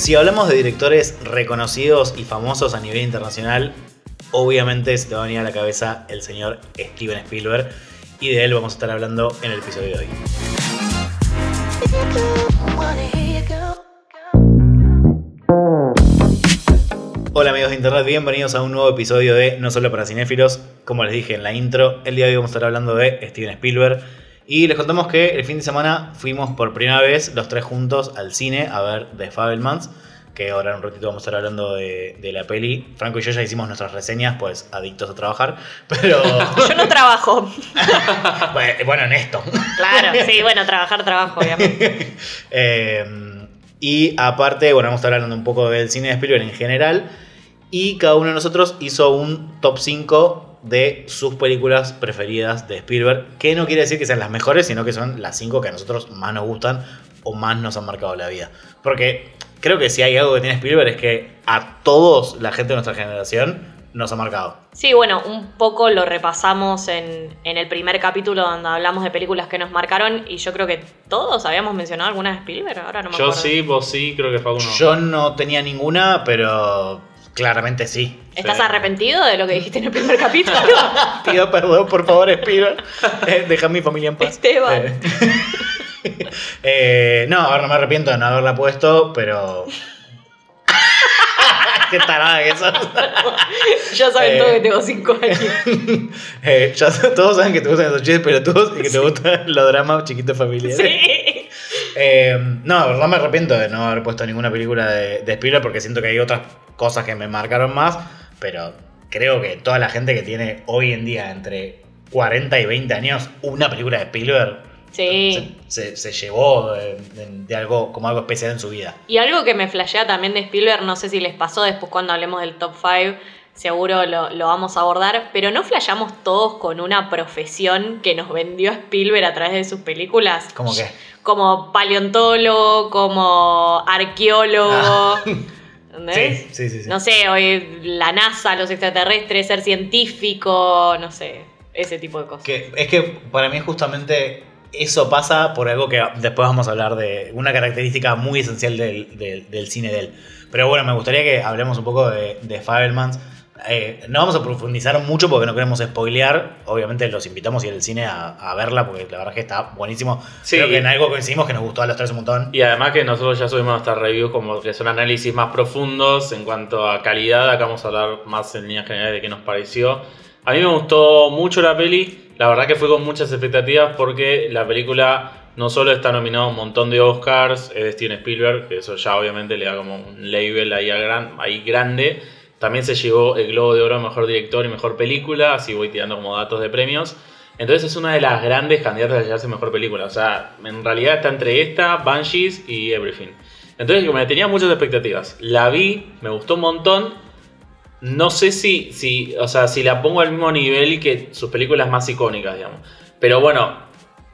Si hablamos de directores reconocidos y famosos a nivel internacional, obviamente se te va a venir a la cabeza el señor Steven Spielberg y de él vamos a estar hablando en el episodio de hoy. Hola amigos de internet, bienvenidos a un nuevo episodio de No Solo para Cinéfilos. Como les dije en la intro, el día de hoy vamos a estar hablando de Steven Spielberg. Y les contamos que el fin de semana fuimos por primera vez los tres juntos al cine a ver The Fabelmans. Que ahora en un ratito vamos a estar hablando de, de la peli. Franco y yo ya hicimos nuestras reseñas, pues adictos a trabajar. Pero. Yo no trabajo. bueno, en esto. Claro, sí, bueno, trabajar trabajo, obviamente. Eh, y aparte, bueno, vamos a estar hablando un poco del cine de Spielberg en general. Y cada uno de nosotros hizo un top 5 de sus películas preferidas de Spielberg. Que no quiere decir que sean las mejores, sino que son las 5 que a nosotros más nos gustan o más nos han marcado la vida. Porque creo que si hay algo que tiene Spielberg es que a todos, la gente de nuestra generación, nos ha marcado. Sí, bueno, un poco lo repasamos en, en el primer capítulo donde hablamos de películas que nos marcaron y yo creo que todos habíamos mencionado alguna de Spielberg, ahora no me Yo acuerdo. sí, vos sí, creo que fue uno. Yo no tenía ninguna, pero claramente sí. ¿Estás Sí. arrepentido de lo que dijiste en el primer capítulo? Pido perdón, por favor, Spielberg. Eh, deja a mi familia en paz. Esteban. Eh. Eh, no, ahora no me arrepiento de no haberla puesto, pero. Qué tarada que sos. ya saben Eh. todos que tengo 5 años. Eh, ya todos saben que te gustan esos chistes pelotudos y que te gustan los dramas chiquitos familiares. Sí. Eh, no, verdad me arrepiento de no haber puesto ninguna película de, de Spielberg porque siento que hay otras cosas que me marcaron más, pero creo que toda la gente que tiene hoy en día entre 40 y 20 años una película de Spielberg Sí. se, se- se llevó de, de- de algo como algo especial en su vida. Y algo que me flashea también de Spielberg, no sé si les pasó después cuando hablemos del top 5, seguro lo, lo vamos a abordar, pero no flashamos todos con una profesión que nos vendió Spielberg a través de sus películas. ¿Cómo que? Como paleontólogo, como arqueólogo. Ah. ¿Entendés? Sí, sí, sí, sí. No sé, hoy la NASA, los extraterrestres, ser científico, no sé, ese tipo de cosas. Que, es que para mí justamente eso pasa por algo que después vamos a hablar de una característica muy esencial del, del- del cine de él. Pero bueno, me gustaría que hablemos un poco de, de Fabelmans. Eh, no vamos a profundizar mucho porque no queremos spoilear. Obviamente los invitamos a ir al cine a, a verla porque la verdad que está buenísimo. Sí. Creo que en algo coincidimos que nos gustó a los tres un montón. Y además que nosotros ya subimos nuestras reviews como que son análisis más profundos en cuanto a calidad. Acá vamos a hablar más en líneas generales de qué nos pareció. A mí me gustó mucho la peli. La verdad que fue con muchas expectativas porque la película no solo está nominada a un montón de Oscars, es de Steven Spielberg, que eso ya obviamente le da como un label ahí, a gran- ahí grande. También se llevó el Globo de Oro a Mejor Director y Mejor Película, así voy tirando como datos de premios. Entonces es una de las grandes candidatas a llevarse Mejor Película. O sea, en realidad está entre esta, Banshees y Everything. Entonces como tenía muchas expectativas. La vi, me gustó un montón. No sé si, si, o sea, si la pongo al mismo nivel que sus películas más icónicas, digamos. Pero bueno,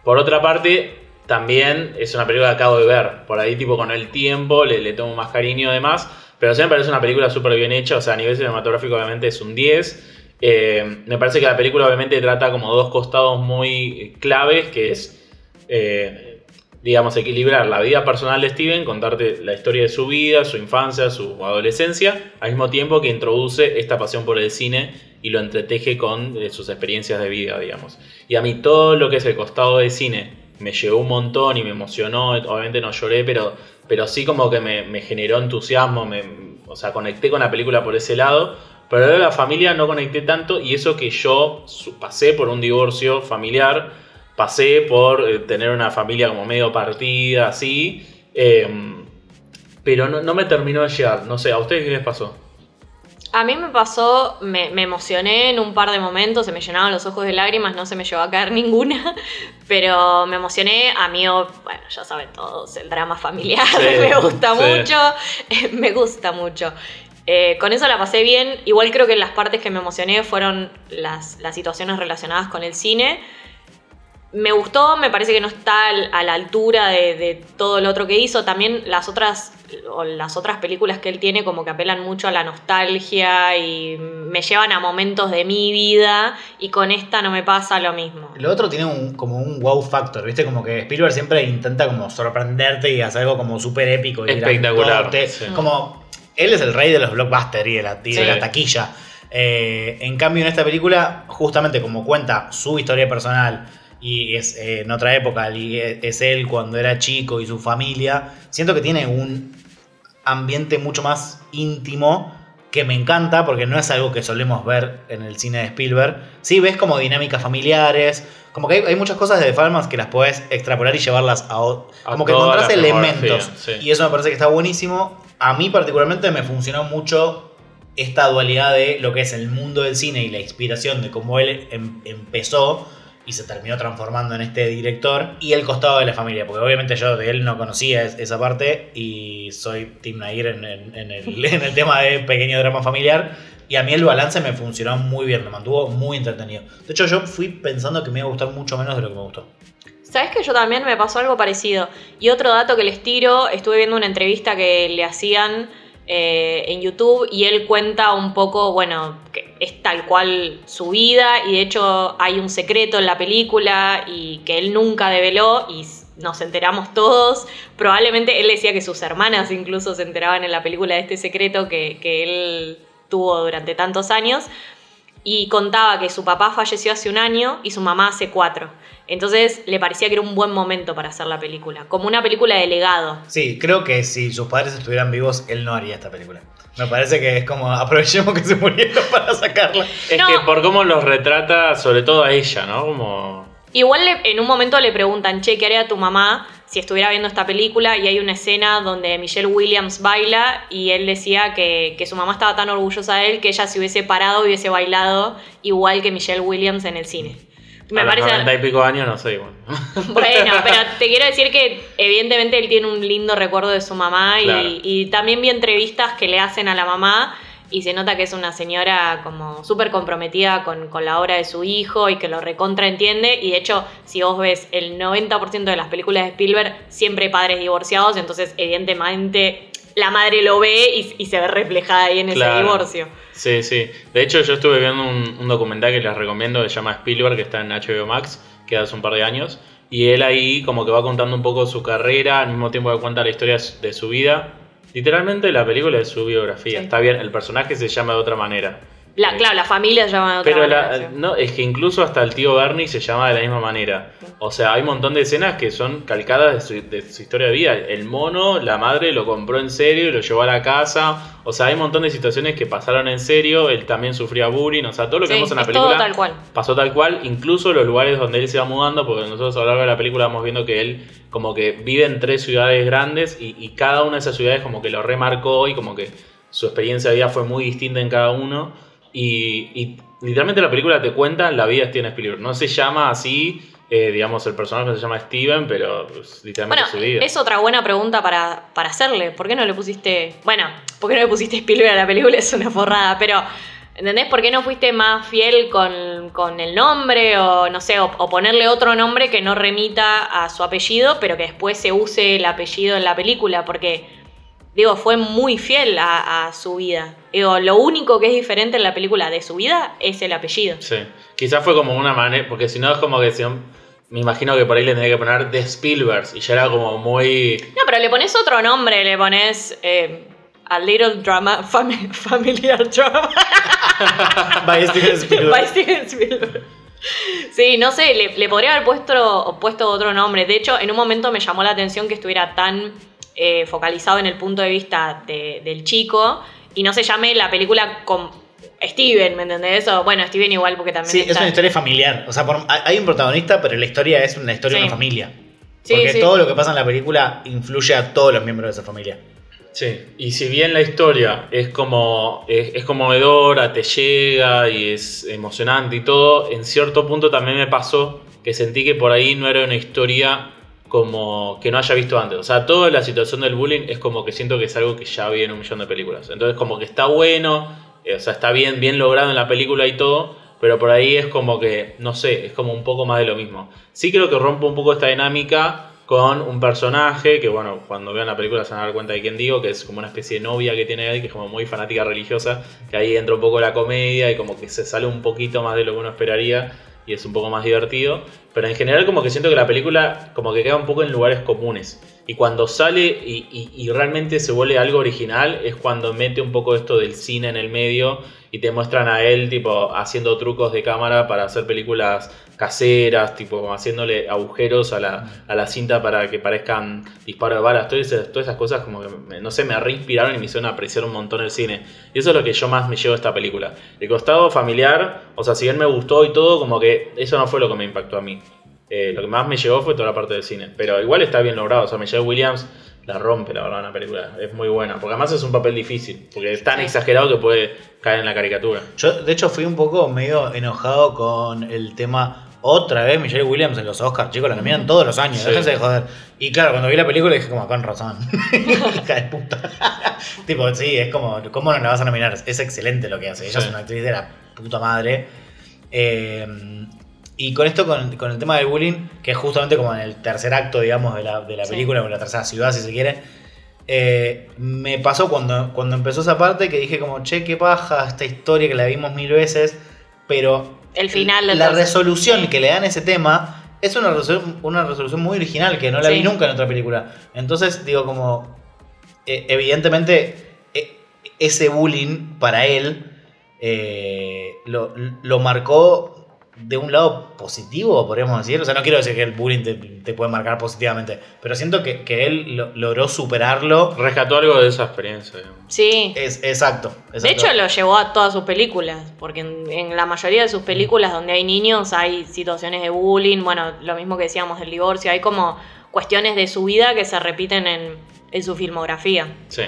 por otra parte, también es una película que acabo de ver. Por ahí, tipo, con el tiempo le, le tomo más cariño y demás. Pero sí me parece una película súper bien hecha. O sea, a nivel cinematográfico, obviamente, es un 10. Eh, me parece que la película, obviamente, trata como dos costados muy claves, que es, eh, digamos, equilibrar la vida personal de Steven, contarte la historia de su vida, su infancia, su adolescencia, al mismo tiempo que introduce esta pasión por el cine y lo entreteje con eh, sus experiencias de vida, digamos. Y a mí todo lo que es el costado de cine me llegó un montón y me emocionó, obviamente no lloré, pero, pero sí como que me, generó entusiasmo, me, o sea, conecté con la película por ese lado. Pero la familia no conecté tanto y eso que yo pasé por un divorcio familiar, pasé por eh, tener una familia como medio partida, así, eh, pero no, no me terminó de llegar. No sé, ¿a ustedes qué les pasó? A mí me pasó, me, me emocioné en un par de momentos, se me llenaban los ojos de lágrimas, no se me llevó a caer ninguna, pero me emocioné, a mí, oh, bueno, ya saben todos, el drama familiar Sí, me gusta sí. mucho, me gusta mucho. Eh, con eso la pasé bien, igual creo que las partes que me emocioné fueron las, las situaciones relacionadas con el cine. Me gustó, me parece que no está a la altura de, de todo lo otro que hizo. También las otras o las otras películas que él tiene como que apelan mucho a la nostalgia y me llevan a momentos de mi vida y con esta no me pasa lo mismo. Lo otro tiene un, como un wow factor, ¿viste? Como que Spielberg siempre intenta como sorprenderte y hacer algo como súper épico. y Espectacular, sí. Como él es el rey de los blockbusters y de la, y de Sí. la taquilla. Eh, en cambio, en esta película, justamente como cuenta su historia personal y es eh, en otra época, y es él cuando era chico y su familia, siento que tiene un ambiente mucho más íntimo que me encanta porque no es algo que solemos ver en el cine de Spielberg. Sí ves como dinámicas familiares, como que hay, hay muchas cosas de The Farmers que las puedes extrapolar y llevarlas a... o- A Como que encontrás elementos. sí. Y eso me parece que está buenísimo. A mí particularmente me funcionó mucho esta dualidad de lo que es el mundo del cine y la inspiración de cómo él em- empezó y se terminó transformando en este director y el costado de la familia, porque obviamente yo de él no conocía es- esa parte y soy Tim Nair en el, en el tema de pequeño drama familiar y a mí el balance me funcionó muy bien, me mantuvo muy entretenido. De hecho yo fui pensando que me iba a gustar mucho menos de lo que me gustó. ¿Sabes que yo también me pasó algo parecido? Y otro dato que les tiro, estuve viendo una entrevista que le hacían eh, en YouTube y él cuenta un poco, bueno, que es tal cual su vida y de hecho hay un secreto en la película y que él nunca develó y nos enteramos todos. Probablemente él decía que sus hermanas incluso se enteraban en la película de este secreto que, que él tuvo durante tantos años y contaba que su papá falleció hace un año y su mamá hace cuatro. Entonces le parecía que era un buen momento para hacer la película, como una película de legado. Sí, creo que si sus padres estuvieran vivos, él no haría esta película. Me parece que es como aprovechemos que se murieron para sacarla. Es No. que por cómo los retrata, sobre todo a ella, ¿no? Como. Igual le- en un momento le preguntan, che, ¿qué haría tu mamá si estuviera viendo esta película? Y hay una escena donde Michelle Williams baila y él decía que, que su mamá estaba tan orgullosa de él que ella se hubiese parado y hubiese bailado igual que Michelle Williams en el cine. Me a los parece... 90 y pico años, no sé, igual. Bueno, pero te quiero decir que evidentemente él tiene un lindo recuerdo de su mamá y, Claro. y también vi entrevistas que le hacen a la mamá y se nota que es una señora como súper comprometida con, con la obra de su hijo y que lo recontra entiende y de hecho si vos ves el 90% de las películas de Spielberg siempre hay padres divorciados entonces evidentemente la madre lo ve y, y se ve reflejada ahí en ese divorcio. Sí, sí. De hecho, yo estuve viendo un, un documental que les recomiendo que se llama Spielberg, que está en HBO Max, que hace un par de años. Y él ahí como que va contando un poco su carrera, al mismo tiempo que cuenta la historia de su vida. Literalmente la película es su biografía. Sí. Está bien, el personaje se llama de otra manera. La, Eh, claro, la familia se llama de otra Pero manera, la- no, es que incluso hasta el tío Bernie se llama de la misma manera. O sea, hay un montón de escenas que son calcadas de su, de su historia de vida. El mono, la madre lo compró en serio y lo llevó a la casa. O sea, hay un montón de situaciones que pasaron en serio. Él también sufría bullying. O sea, todo lo que Sí, vemos en la es película todo tal cual. pasó tal cual. Incluso los lugares donde él se va mudando, porque nosotros a lo largo de la película vamos viendo que él como que vive en tres ciudades grandes y, y cada una de esas ciudades como que lo remarcó y como que su experiencia de vida fue muy distinta en cada uno. Y, y literalmente la película te cuenta la vida de Steven Spielberg. No se llama así, eh, digamos, el personaje se llama Steven, pero pues, literalmente Bueno, su vida. es otra buena pregunta para, para hacerle. ¿Por qué no le pusiste. Bueno, ¿por qué no le pusiste Spielberg a la película? Es una forrada, pero. ¿Entendés? ¿Por qué no fuiste más fiel con, con el nombre o no sé, o, o ponerle otro nombre que no remita a su apellido, pero que después se use el apellido en la película? Porque, digo, fue muy fiel a, a su vida. Digo, lo único que es diferente en la película de su vida es el apellido. Sí. Quizás fue como una manera, porque si no es como que si me imagino que por ahí le tenía que poner The Spielberg y ya era como muy... No, pero le pones otro nombre, le pones eh, A Little Drama, fami- Familiar Drama. By Steven Spielberg. By Steven Spielberg. Sí, no sé, le, le podría haber puesto, puesto otro nombre. De hecho, en un momento me llamó la atención que estuviera tan eh, focalizado en el punto de vista de- del chico y no se llame la película con Steven, ¿me entendés? O, bueno, Steven igual porque también Sí, es una historia familiar. O sea, por- hay un protagonista, pero la historia es una historia de Sí. una familia. Sí, Porque sí. todo lo que pasa en la película influye a todos los miembros de esa familia. Sí, y si bien la historia es como es, es conmovedora, te llega y es emocionante y todo, en cierto punto también me pasó que sentí que por ahí no era una historia como que no haya visto antes. O sea, toda la situación del bullying es como que siento que es algo que ya vi en un millón de películas. Entonces como que está bueno, eh, o sea, está bien, bien logrado en la película y todo, pero por ahí es como que, no sé, es como un poco más de lo mismo. Sí creo que rompe un poco esta dinámica con un personaje que, bueno, cuando vean la película se van a dar cuenta de quién digo, que es como una especie de novia que tiene él, que es como muy fanática religiosa, que ahí entra un poco la comedia y como que se sale un poquito más de lo que uno esperaría y es un poco más divertido. Pero en general como que siento que la película como que queda un poco en lugares comunes. Y cuando sale y, y- realmente se vuelve algo original es cuando mete un poco esto del cine en el medio y te muestran a él tipo haciendo trucos de cámara para hacer películas caseras, tipo haciéndole agujeros a la, a la cinta para que parezcan disparos de balas. Todas esas, todas esas cosas como que, me- no sé, me reinspiraron y me hicieron apreciar un montón el cine. Y eso es lo que yo más me llevo de esta película. El costado familiar, o sea, si bien me gustó y todo, como que eso no fue lo que me impactó a mí. Eh, lo que más me llegó fue toda la parte del cine. Pero igual está bien logrado. O sea, Michelle Williams la rompe, la verdad, en la película. Es muy buena. Porque además es un papel difícil. Porque es tan exagerado que puede caer en la caricatura. Yo, de hecho, fui un poco medio enojado con el tema. Otra vez Michelle Williams en los Oscars, chicos, la nominan todos los años, Sí. déjense de joder. Y claro, cuando vi la película dije como, con razón. Hija de puta. tipo, sí, es como, ¿cómo no la vas a nominar? Es excelente lo que hace. Ella Sí. es una actriz de la puta madre. Eh, y con esto, con, con el tema del bullying, que es justamente como en el tercer acto, digamos, de la, de la Sí. película, o en la tercera ciudad, si se quiere. eh, me pasó cuando, cuando empezó esa parte que dije como, che, qué paja esta historia que la vimos mil veces, pero El final del la resolución que le dan a ese tema es una resolución, una resolución muy original que no la vi nunca en otra película. Entonces digo como, eh, evidentemente eh, ese bullying para él eh, lo, lo marcó de un lado positivo, podríamos decir. O sea, no quiero decir que el bullying te, te puede marcar positivamente, pero siento que, que él lo- logró superarlo. Rescató algo de esa experiencia. digamos. Sí. Es, exacto, De hecho, lo llevó a todas sus películas, porque en, en la mayoría de sus películas donde hay niños hay situaciones de bullying, bueno, lo mismo que decíamos del divorcio, hay como cuestiones de su vida que se repiten en, en su filmografía. Sí.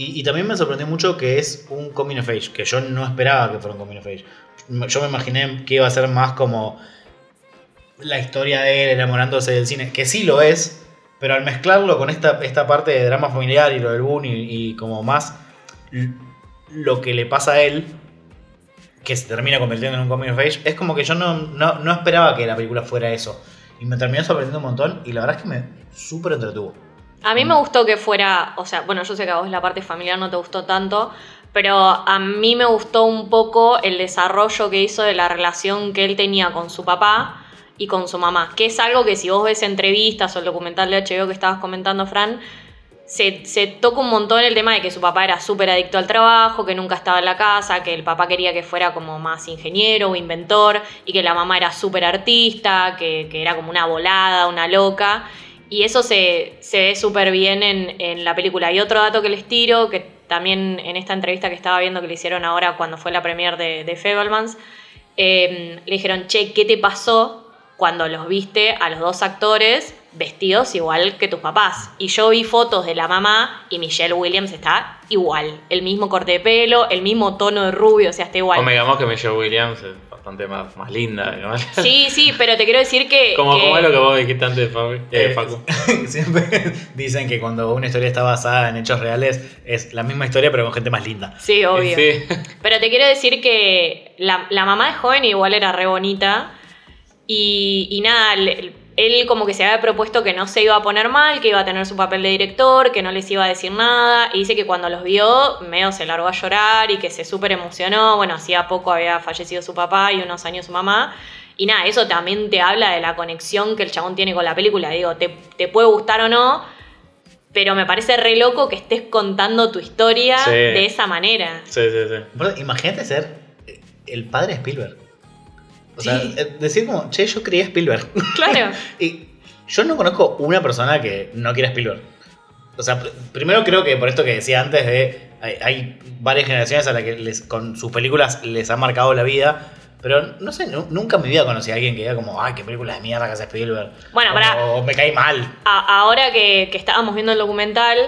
Y, también me sorprendió mucho que es un coming of age, que yo no esperaba que fuera un coming of age. Yo me imaginé que iba a ser más como la historia de él enamorándose del cine, que sí lo es, pero al mezclarlo con esta, esta parte de drama familiar y lo del boom y, como más lo que le pasa a él, que se termina convirtiendo en un coming of age, es como que yo no, no, no esperaba que la película fuera eso. Y me terminó sorprendiendo un montón y la verdad es que me súper entretuvo. A mí me gustó que fuera, o sea, bueno, yo sé que a vos la parte familiar no te gustó tanto, pero a mí me gustó un poco el desarrollo que hizo de la relación que él tenía con su papá y con su mamá, que es algo que si vos ves entrevistas o el documental de HBO que estabas comentando, Fran, se, se toca un montón el tema de que su papá era súper adicto al trabajo, que nunca estaba en la casa, que el papá quería que fuera como más ingeniero o inventor, y que la mamá era súper artista, que, que era como una volada, una loca. Y eso se, se ve súper bien en, en la película. Y otro dato que les tiro, que también en esta entrevista que estaba viendo que le hicieron ahora cuando fue la premiere de, de eh, le dijeron, che, ¿qué te pasó cuando los viste a los dos actores vestidos igual que tus papás? Y yo vi fotos de la mamá y Michelle Williams está igual. El mismo corte de pelo, el mismo tono de rubio, o sea, está igual. Convengamos que Michelle Williams es bastante más, más linda. digamos. Sí, sí, pero te quiero decir que... Como, que- como es lo que vos dijiste antes, Fabi- eh, Eh, Facu. Siempre dicen que cuando una historia está basada en hechos reales es la misma historia pero con gente más linda. Sí, obvio. Sí. Pero te quiero decir que la, la mamá de joven igual era re bonita. Y, y nada, le- él como que se había propuesto que no se iba a poner mal, que iba a tener su papel de director, que no les iba a decir nada. Y dice que cuando los vio, medio se largó a llorar y que se súper emocionó. Bueno, hacía poco había fallecido su papá y unos años su mamá. Y nada, eso también te habla de la conexión que el chabón tiene con la película. Digo, te, te puede gustar o no, pero me parece re loco que estés contando tu historia Sí. de esa manera. Sí, sí, sí. Bro, Imagínate ser el padre de Spielberg. O sea, Sí. eh, decir como, che, yo quería Spielberg. Claro. y yo no conozco una persona que no quiera Spielberg. O sea, pr- primero creo que por esto que decía antes de hay, hay varias generaciones a las que les, con sus películas les ha marcado la vida. Pero no sé, nu- nunca en mi vida conocí a alguien que diga como, ay, qué película de mierda que hace Spielberg. Bueno, o, pará. o me cae mal. A- ahora que, que estábamos viendo el documental,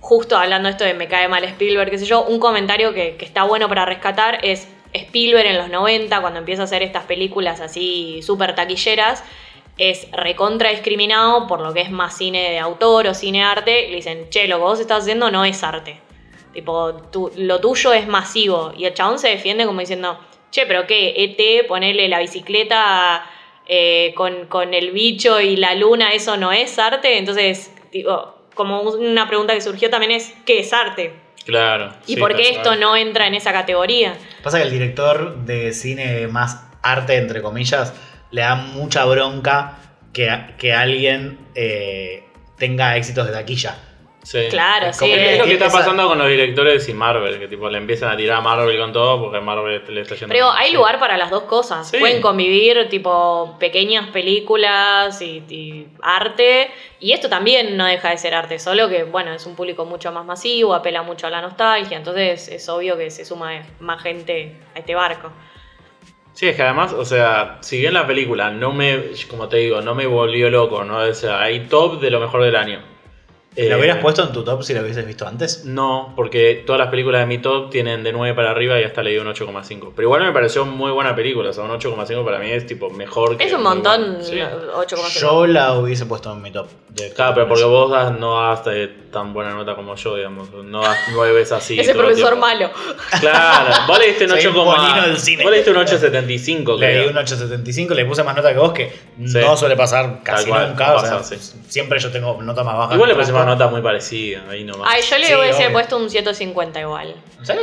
justo hablando esto de me cae mal Spielberg, qué sé yo, un comentario que, que está bueno para rescatar es Spielberg en los 90, cuando empieza a hacer estas películas así súper taquilleras, es recontra discriminado por lo que es más cine de autor o cine arte. Le dicen, che, lo que vos estás haciendo no es arte. Tipo, tu- lo tuyo es masivo. Y el chabón se defiende como diciendo, che, pero qué, ET, ponerle la bicicleta eh, con, con el bicho y la luna, eso no es arte. Entonces, digo, como una pregunta que surgió también es, ¿qué es arte? Claro. ¿Y sí, por qué esto no entra en esa categoría? Pasa que el director de cine más arte, entre comillas, le da mucha bronca que, que alguien eh, tenga éxitos de taquilla. Sí. Claro, Es como sí. Es lo que está Esa- pasando con los directores y Marvel, que tipo le empiezan a tirar a Marvel con todo porque Marvel le está yendo. Pero hay lugar para las dos cosas. Sí. Pueden convivir tipo pequeñas películas y, y arte. Y esto también no deja de ser arte, solo que bueno, es un público mucho más masivo, apela mucho a la nostalgia. Entonces es obvio que se suma más gente a este barco. Sí, es que además, o sea, si bien la película no me, como te digo, no me volvió loco, ¿no? O sea, hay top de lo mejor del año. ¿Lo Eh, hubieras puesto en tu top si lo hubieses visto antes? No, porque todas las películas de mi top tienen de 9 para arriba y hasta le di un 8,5. Pero igual me pareció muy buena película, o sea, un 8,5 para mí es tipo mejor que... Es un montón. Sí. 8,5. Yo la hubiese puesto en mi top. de Claro, pero porque vos das, no das eh, tan buena nota como yo, digamos. No das 9 así. Ese profesor malo. Claro, vos le diste un Soy un 8, bolino del cine. Vos le diste un 8,75, Le di creo. un 8.75, le puse más nota que vos, que Sí. no suele pasar casi cual, nunca. no o sea, pasa, sí. Siempre yo tengo nota más baja. Igual le vos. una nota muy parecida, ahí nomás. Ay, yo le Sí, hubiese obvio. puesto un 150 igual.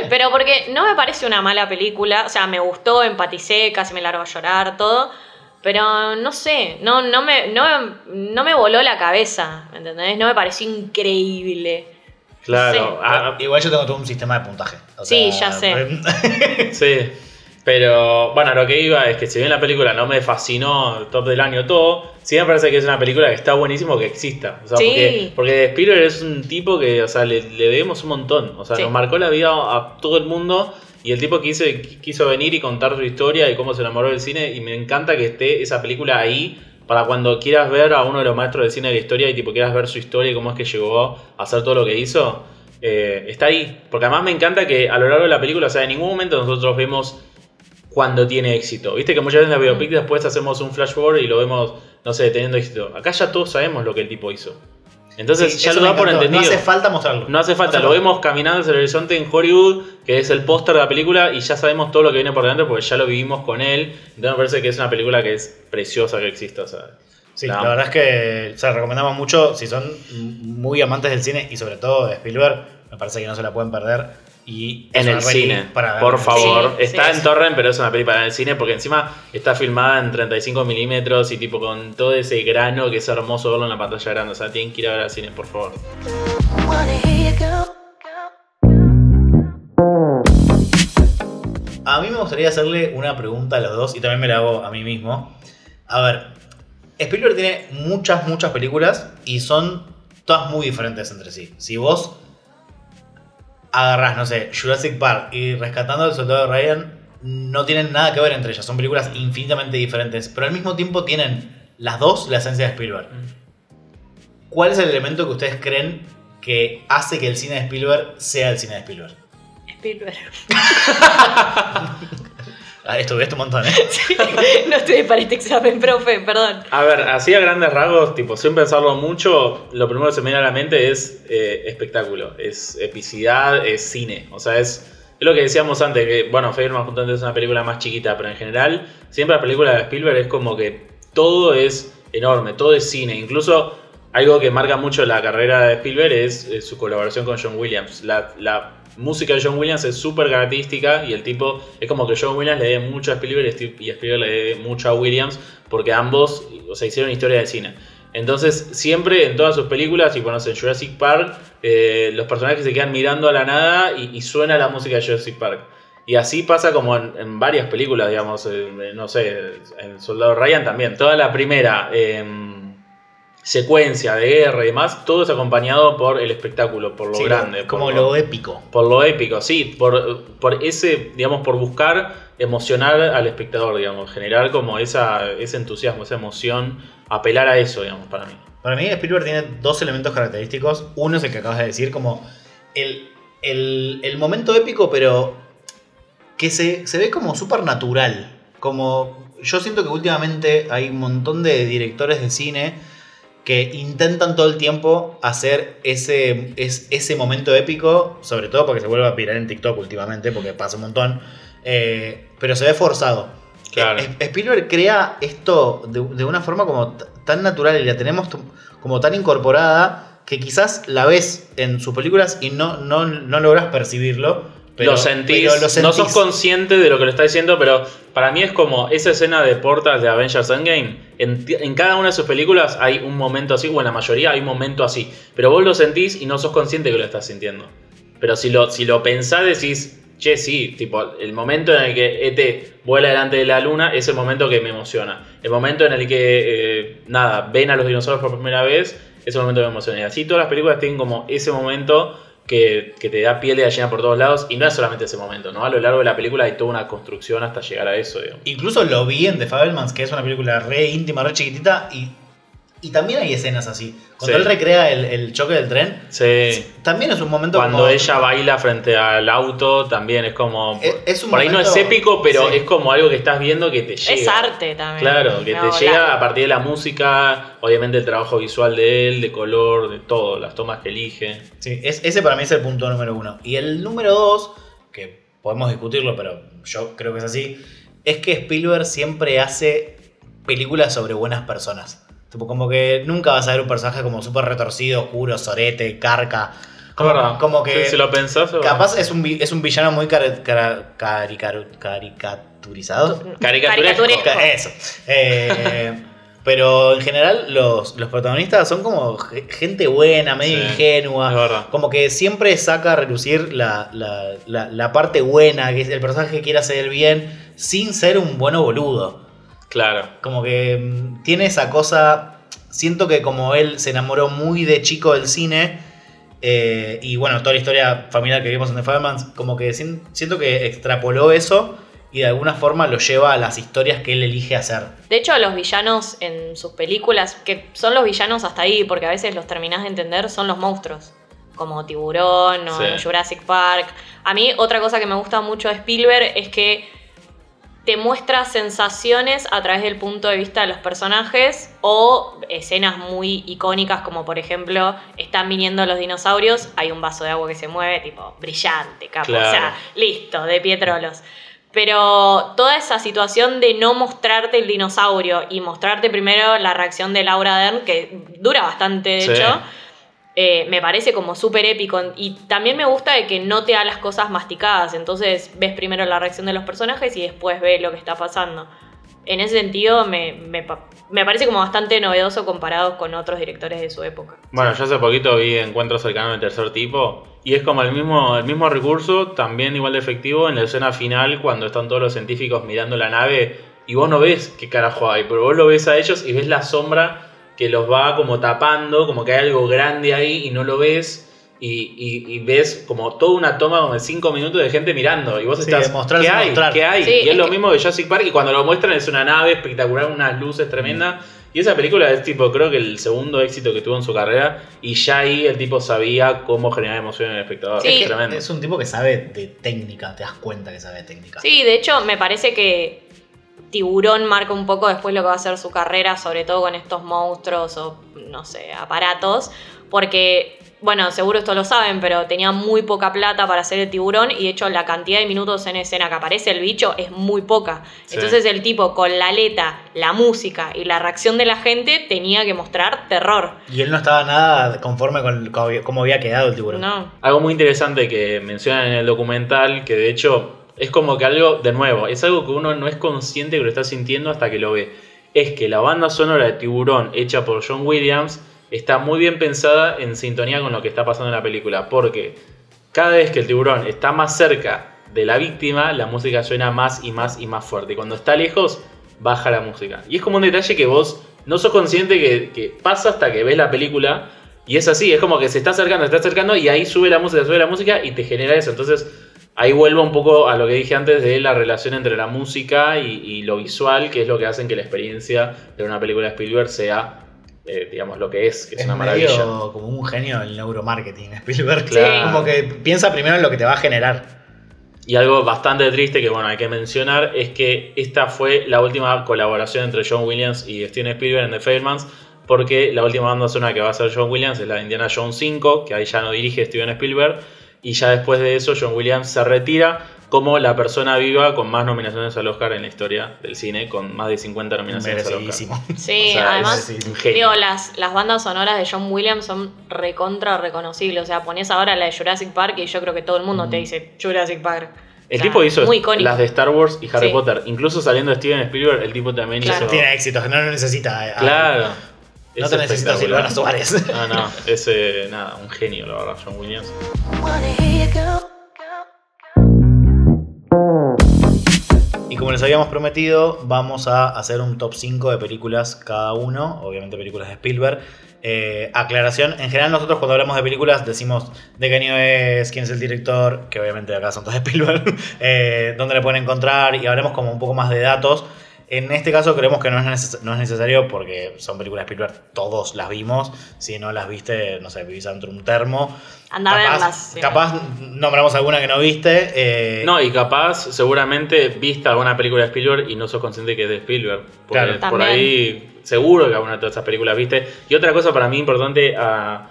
Pero porque no me parece una mala película. O sea, me gustó, empaticé, casi me largo a llorar, todo. Pero no sé, no, no, me, no, no me voló la cabeza, ¿me entendés? No me pareció increíble. Claro, Sí. ah, Igual yo tengo todo un sistema de puntaje. o Sí, sea, ya sé. Sí, pero bueno, lo que iba es que si bien la película no me fascinó el top del año todo, sí me parece que es una película que está buenísimo que exista. O sea, Sí. porque, porque Spielberg es un tipo que, o sea, le, le debemos un montón. O sea, Sí. nos marcó la vida a todo el mundo y el tipo quiso, quiso venir y contar su historia y cómo se enamoró del cine y me encanta que esté esa película ahí para cuando quieras ver a uno de los maestros del cine de la historia y tipo quieras ver su historia y cómo es que llegó a hacer todo lo que hizo. eh, está ahí. Porque además me encanta que a lo largo de la película, o sea, en ningún momento nosotros vemos cuando tiene éxito. Viste que muchas veces en la biopic después hacemos un flash forward y lo vemos, no sé, teniendo éxito. Acá ya todos sabemos lo que el tipo hizo. Entonces Sí, ya lo da por entendido. No hace falta mostrarlo. No hace falta, lo vemos caminando hacia el horizonte en Hollywood, que es el póster de la película, y ya sabemos todo lo que viene por delante porque ya lo vivimos con él. Entonces me parece que es una película que es preciosa que exista. O sea, Sí, la verdad es que o sea, recomendamos mucho, si son muy amantes del cine y sobre todo de Spielberg, me parece que no se la pueden perder. Y en el cine, para por favor. Sí, está sí. en torrent, pero es una película en el cine porque encima está filmada en 35 milímetros y tipo con todo ese grano que es hermoso verlo en la pantalla grande. O sea, tienen que ir a ver al cine, por favor. A mí me gustaría hacerle una pregunta a los dos y también me la hago a mí mismo. A ver, Spielberg tiene muchas, muchas películas y son todas muy diferentes entre sí. Si vos agarrás, no sé, Jurassic Park y Rescatando al Soldado Ryan, no tienen nada que ver entre ellas. Son películas infinitamente diferentes, pero al mismo tiempo tienen las dos la esencia de Spielberg. ¿Cuál es el elemento que ustedes creen que hace que el cine de Spielberg sea el cine de Spielberg? Spielberg. Ah, Estudiaste un montón, ¿eh? Sí, no estoy para este examen, profe, perdón. A ver, así a grandes rasgos, tipo, sin pensarlo mucho, lo primero que se me viene a la mente es eh, espectáculo, es epicidad, es cine. O sea, es, es lo que decíamos antes, que, bueno, Fableman justamente es una película más chiquita, pero en general, siempre la película de Spielberg es como que todo es enorme, todo es cine. Incluso algo que marca mucho la carrera de Spielberg es, eh, su colaboración con John Williams. La, la música de John Williams es súper característica y el tipo es como que John Williams le dé mucho a Spielberg y y Spielberg le dé mucho a Williams porque ambos o sea, hicieron historia de cine. Entonces, siempre en todas sus películas, tipo, no sé, en Jurassic Park, eh, los personajes se quedan mirando a la nada y, y suena la música de Jurassic Park. Y así pasa como en, varias películas, digamos, no sé, en Soldado Ryan también. Toda la primera em, secuencia de guerra y demás, todo es acompañado por el espectáculo, por lo Sí, grande. Como por lo épico. por lo épico, sí, por, por ese, digamos, por buscar emocionar al espectador, digamos, generar como esa, ese entusiasmo, esa emoción, apelar a eso, digamos, para mí. Para mí Spielberg tiene dos elementos característicos. Uno es el que acabas de decir, como el, el- el momento épico, pero que se, se ve como súper natural. Como yo siento que últimamente hay un montón de directores de cine que intentan todo el tiempo hacer ese, es- ese momento épico, sobre todo porque se vuelve a pirar en TikTok últimamente, porque pasa un montón, eh, pero se ve forzado. Claro. Eh, Spielberg crea esto de, de una forma como tan natural y la tenemos como tan incorporada que quizás la ves en sus películas y no, no, no logras percibirlo. Pero, lo, sentís, pero lo no sos consciente de lo que lo está diciendo, pero para mí es como esa escena de portas de Avengers Endgame. En, en cada una de sus películas hay un momento así, o en la mayoría hay un momento así. Pero vos lo sentís y no sos consciente que lo estás sintiendo. Pero si lo, si lo pensás, decís, che, sí, tipo, el momento en el que ET vuela delante de la luna es el momento que me emociona. El momento en el que, eh, nada, ven a los dinosaurios por primera vez es el momento que me emociona. Y así todas las películas tienen como ese momento que, te da piel de gallina por todos lados. Y no es solamente ese momento, ¿no? A lo largo de la película hay toda una construcción hasta llegar a eso, digo. Incluso lo vi en The Fabelmans, que es una película re íntima, re chiquitita, y, y también hay escenas así. Cuando Sí. él recrea el, el choque del tren, Sí. también es un momento Cuando como- ella baila frente al auto, también es como. Es- es un por ahí no es épico, pero sí. es como algo que estás viendo que te llega. Es arte también. Claro, que te llega a partir de la música, obviamente el trabajo visual de él, de color, de todo, las tomas que elige. Sí, es- ese para mí es el punto número uno. Y el número dos, que podemos discutirlo, pero yo creo que es así, es que Spielberg siempre hace películas sobre buenas personas. Tipo, como que nunca vas a ver un personaje como súper retorcido, oscuro, sorete, carca. Como, como que si lo pensás, capaz es un, es un villano muy cara- caricaru- caricaturizado. Caricaturesco. Eso. Eh, pero en general los, los protagonistas son como ge- gente buena, medio Sí, ingenua. Como que siempre saca a relucir la, la- la- la parte buena, que es el personaje que quiere hacer el bien, sin ser un bueno boludo. Claro. Como que mm, tiene esa cosa. Siento que como él se enamoró muy de chico del cine. eh, y bueno, toda la historia familiar que vimos en The Fireman, como que sien- siento que extrapoló eso y de alguna forma lo lleva a las historias que él elige hacer. De hecho, los villanos en sus películas, que son los villanos hasta ahí, porque a veces los terminás de entender, son los monstruos. Como Tiburón o Sí. Jurassic Park. A mí, otra cosa que me gusta mucho de Spielberg es que te muestra sensaciones a través del punto de vista de los personajes o escenas muy icónicas como por ejemplo están viniendo los dinosaurios, hay un vaso de agua que se mueve, tipo brillante, capo, Claro. o sea, listo, de pietrolos. Pero toda esa situación de no mostrarte el dinosaurio y mostrarte primero la reacción de Laura Dern, que dura bastante de Sí. hecho, eh, me parece como súper épico. Y también me gusta de que no te da las cosas masticadas. Entonces ves primero la reacción de los personajes y después ves lo que está pasando. En ese sentido me, me me parece como bastante novedoso comparado con otros directores de su época. Bueno, yo hace poquito vi Encuentros cercanos del tercer tipo y es como el mismo, el mismo recurso, también igual de efectivo en la escena final cuando están todos los científicos mirando la nave y vos no ves qué carajo hay, pero vos lo ves a ellos y ves la sombra que los va como tapando, como que hay algo grande ahí y no lo ves. Y, y- y ves como toda una toma como de 5 minutos de gente mirando y vos Sí, estás, ¿qué hay? mostrar. ¿Qué hay? Sí, y es es lo que- mismo de Jurassic Park y cuando lo muestran es una nave espectacular, unas luces tremendas. Y esa película es tipo, creo que el segundo éxito que tuvo en su carrera. Y ya ahí el tipo sabía cómo generar emoción en el espectador. Sí. Es tremendo. Es un tipo que sabe de técnica, te das cuenta que sabe de técnica. Sí, de hecho me parece que Tiburón marca un poco después lo que va a ser su carrera, sobre todo con estos monstruos o, no sé, aparatos, porque, bueno, seguro esto lo saben, pero tenía muy poca plata para hacer el tiburón y de hecho la cantidad de minutos en escena que aparece el bicho es muy poca. Sí. Entonces el tipo con la aleta, la música y la reacción de la gente tenía que mostrar terror. Y él no estaba nada conforme con cómo había quedado el tiburón. No. Algo muy interesante que mencionan en el documental, que de hecho es como que algo, de nuevo, es algo que uno no es consciente que lo está sintiendo hasta que lo ve. Es que la banda sonora de Tiburón, hecha por John Williams, está muy bien pensada en sintonía con lo que está pasando en la película. Porque cada vez que el tiburón está más cerca de la víctima, la música suena más y más y más fuerte. Y cuando está lejos, baja la música. Y es como un detalle que vos no sos consciente que, que pasa hasta que ves la película. Y es así, es como que se está acercando, se está acercando y ahí sube la música, sube la música y te genera eso. Entonces ahí vuelvo un poco a lo que dije antes de la relación entre la música y, y lo visual, que es lo que hacen que la experiencia de una película de Spielberg sea, eh, digamos, lo que es, que es, Es una maravilla. medio como un genio del neuromarketing, Spielberg. Claro. Como que piensa primero en lo que te va a generar. Y algo bastante triste que bueno hay que mencionar es que esta fue la última colaboración entre John Williams y Steven Spielberg en The Fairmans porque la última banda sonora que va a hacer John Williams es la de Indiana Jones 5, que ahí ya no dirige Steven Spielberg, y ya después de eso John Williams se retira como la persona viva con más nominaciones al Oscar en la historia del cine, con más de 50 nominaciones al Oscar. Sí, O sea, además, digo, las, las bandas sonoras de John Williams son recontra reconocibles. O sea, pones ahora la de Jurassic Park y yo creo que todo el mundo te dice Jurassic Park. El tipo hizo muy las de Star Wars y Harry Sí. Potter. Incluso saliendo de Steven Spielberg, el tipo también Claro. hizo. Tiene éxito, no lo necesita. eh, Claro. No te necesito. Silvana Suárez. No, no, es eh, nada, un genio, la verdad, John Williams. Y como les habíamos prometido, vamos a hacer un top 5 de películas cada uno, obviamente películas de Spielberg. Eh, aclaración, en general nosotros cuando hablamos de películas decimos de qué año es, quién es el director, que obviamente acá son todos de Spielberg, eh, dónde le pueden encontrar y hablemos como un poco más de datos. En este caso creemos que no es, neces- no es necesario porque son películas de Spielberg, todos las vimos. Si no las viste, no sé, vivís dentro de un termo. Anda a capaz, verlas. sí. Capaz nombramos alguna que no viste. eh, No, y capaz, seguramente viste alguna película de Spielberg y no sos consciente que es de Spielberg. Porque Claro. por También. ahí, seguro que alguna de todas esas películas viste. Y otra cosa para mí importante a,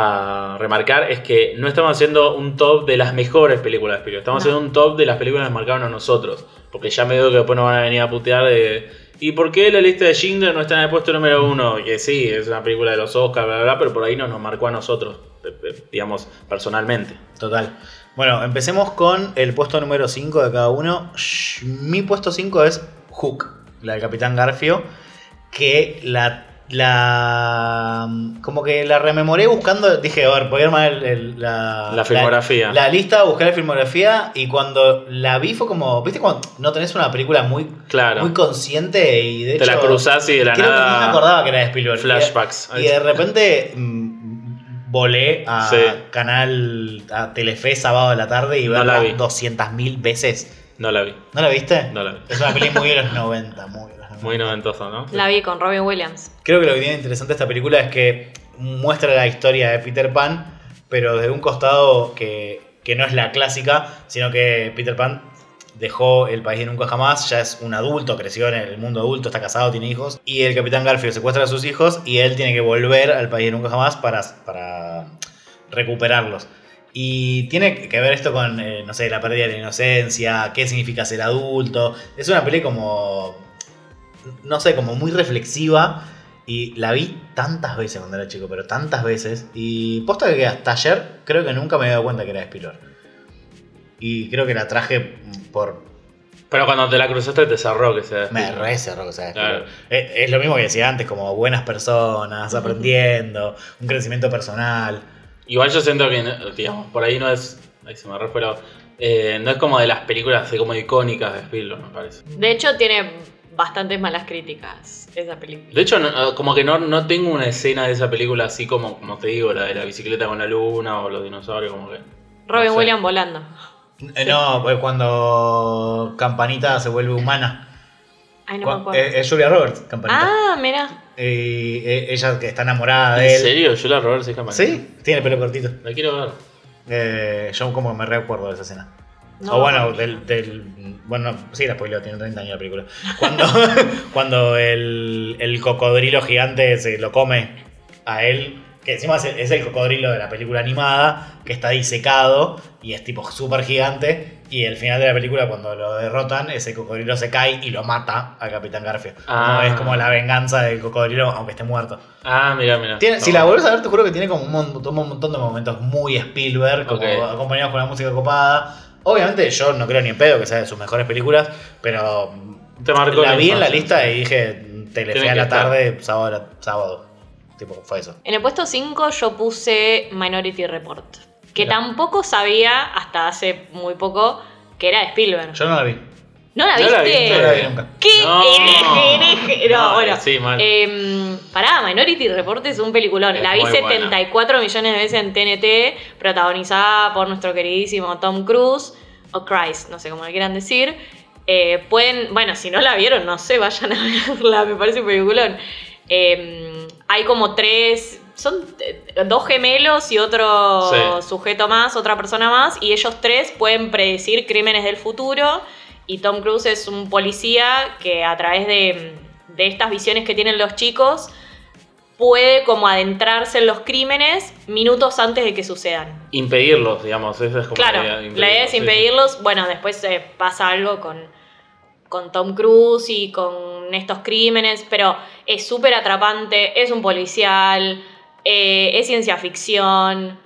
a remarcar es que no estamos haciendo un top de las mejores películas de Spielberg. Estamos No. haciendo un top de las películas que nos marcaron a nosotros. Porque ya me digo que después nos van a venir a putear de. ¿Y por qué la lista de Schindler no está en el puesto número uno? Que sí, es una película de los Oscars, bla, bla, bla, pero por ahí no nos marcó a nosotros, eh, eh, digamos, personalmente. Total. Bueno, empecemos con el puesto número 5 de cada uno. Mi puesto 5 es Hook, la del Capitán Garfio, que la, la... como que la rememoré buscando, dije, a ver, voy a armar el- el- la, La filmografía. La, lista, buscar la filmografía y cuando la vi fue como, viste cuando no tenés una película muy, Claro. muy consciente y de Te la hecho, cruzás y de la creo que no me acordaba que era de Spielberg. Flashbacks. y de repente mm, volé a Sí. canal, a Telefe sábado de la tarde y No verla la vi. 200.000 veces. No la vi. ¿No la viste? No la vi. Es una peli muy de los 90, muy de los 90. Muy noventoso, ¿no? La vi con Robin Williams. Creo que lo que tiene interesante esta película es que muestra la historia de Peter Pan, pero desde un costado que, que no es la clásica, sino que Peter Pan dejó el país de nunca jamás, ya es un adulto, creció en el mundo adulto, está casado, tiene hijos, y el Capitán Garfield secuestra a sus hijos y él tiene que volver al país de nunca jamás para, para recuperarlos. Y tiene que ver esto con, eh, no sé, la pérdida de la inocencia, qué significa ser adulto. Es una peli como, no sé, como muy reflexiva. Y la vi tantas veces cuando era chico, pero tantas veces. Y posta que hasta ayer creo que nunca me había dado cuenta que era de Spielberg. Y creo que la traje por... Pero cuando te la cruzaste te cerró que sea. Me re cerró que sea de Claro. Spielberg. Es, es lo mismo que decía antes, como buenas personas, aprendiendo, un crecimiento personal. Igual yo siento que, digamos, por ahí no es. Ahí se me re fue la- eh, no es como de las películas así como icónicas de Spielberg, me parece. De hecho, tiene bastantes malas críticas esa película. De hecho, no- como que no, no tengo una escena de esa película así como, como te digo, la de la bicicleta con la luna o los dinosaurios, como que. Robin no sé. Williams volando. Eh, No, pues cuando Campanita se vuelve humana. Ay, no me acuerdo. eh, es Julia Roberts, Campanita. ah, mira. Y eh, ella que está enamorada de ¿En él. serio? Yo la Roberts es capaz. Sí, tiene el pelo cortito. La quiero ver. Eh, yo como que me recuerdo de esa escena. No, o bueno, del, del- Bueno, sí, la spoileo, tiene 30 años la película. Cuando, cuando el, el cocodrilo gigante se lo come a él, que encima es el, es el cocodrilo de la película animada, que está disecado y es tipo súper gigante. Y el final de la película, cuando lo derrotan, ese cocodrilo se cae y lo mata al Capitán Garfio. Como Ah. es como la venganza del cocodrilo, aunque esté muerto. Ah, mira, mira. Tiene- No. Si la vuelves a ver, te juro que tiene como un, mon- un montón de momentos muy Spielberg, como acompañados con la música copada. Obviamente, yo no creo ni en pedo que sea de sus mejores películas, pero Te marcó la la vi en la lista sí. y dije, Telefe a la estar. tarde, sábado, sábado. Tipo, fue eso. En el puesto 5 yo puse Minority Report. Que Mira. tampoco sabía hasta hace muy poco que era de Spielberg. Yo no la vi. ¿No la ¿No viste? la? No la vi nunca. ¿Qué No. hereje, hereje? No, No, bueno. sí, mal. Em, pará, Minority Report es un peliculón. Es la vi muy 74 millones de veces en TNT, protagonizada por nuestro queridísimo Tom Cruise, o Christ, no sé cómo le quieran decir. Eh, pueden, bueno, si no la vieron, no sé, vayan a verla, me parece un peliculón. Em, hay como tres, son eh, dos gemelos y otro Sí. sujeto más, otra persona más, y ellos tres pueden predecir crímenes del futuro. Y Tom Cruise es un policía que a través de, de estas visiones que tienen los chicos puede como adentrarse en los crímenes minutos antes de que sucedan. Impedirlos, digamos. Esa es como Claro, idea, la idea es impedirlos, sí. Bueno, después eh, pasa algo con, con Tom Cruise y con estos crímenes, pero es súper atrapante, es un policial, eh, es ciencia ficción.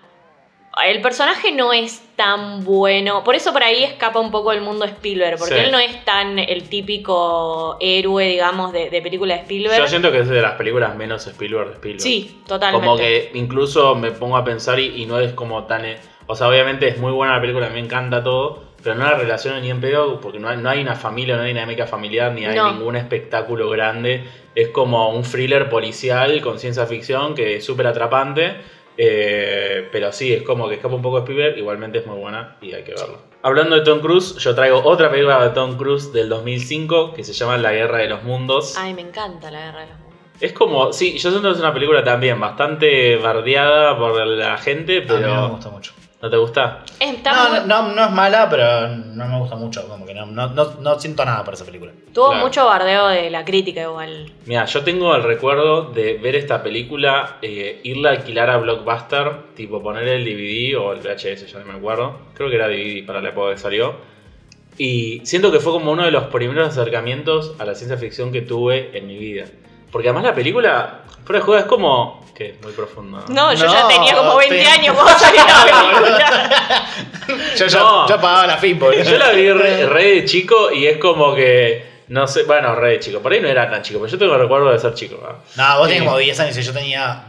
El personaje no es tan bueno, por eso por ahí escapa un poco el mundo Spielberg, porque Sí. él no es tan el típico héroe, digamos, de, de película de Spielberg. Yo siento que es de las películas menos Spielberg de Spielberg. Sí, totalmente. Como que incluso me pongo a pensar y, y no es como tan... eh, O sea, obviamente es muy buena la película, me encanta todo, pero no la relaciono ni en pedo porque no hay, no hay una familia, no hay dinámica familiar, ni hay No. ningún espectáculo grande. Es como un thriller policial con ciencia ficción que es súper atrapante. Eh, pero sí, es como que escapa un poco de Spielberg, igualmente es muy buena y hay que verlo. Hablando de Tom Cruise, yo traigo otra película de Tom Cruise del 2005 que se llama La Guerra de los Mundos. Ay, me encanta la guerra de los mundos. Es como, sí, yo siento que es una película también bastante bardeada por la gente, A mí me pero gusta mucho. ¿No te gusta? Está No, muy- no, no, no es mala, pero no me gusta mucho. Como que no, no, no, no siento nada por esa película. Tuvo Claro. mucho bardeo de la crítica igual. Mira, yo tengo el recuerdo de ver esta película, eh, irla a alquilar a Blockbuster, tipo poner el DVD o el VHS, ya no me acuerdo. Creo que era DVD para la época que salió. Y siento que fue como uno de los primeros acercamientos a la ciencia ficción que tuve en mi vida. Porque además la película, fuera de juego, es como... que muy profundo. No, yo No, ya tenía como 20 te- años cuando salió la película. Yo ya, No. ya pagaba la FIP. boludo. Yo la vi re, re de chico y es como que. No sé, bueno, re de chico. Por ahí no era tan chico, pero yo tengo recuerdo de ser chico. No, vos Sí. tenías como 10 años y yo tenía.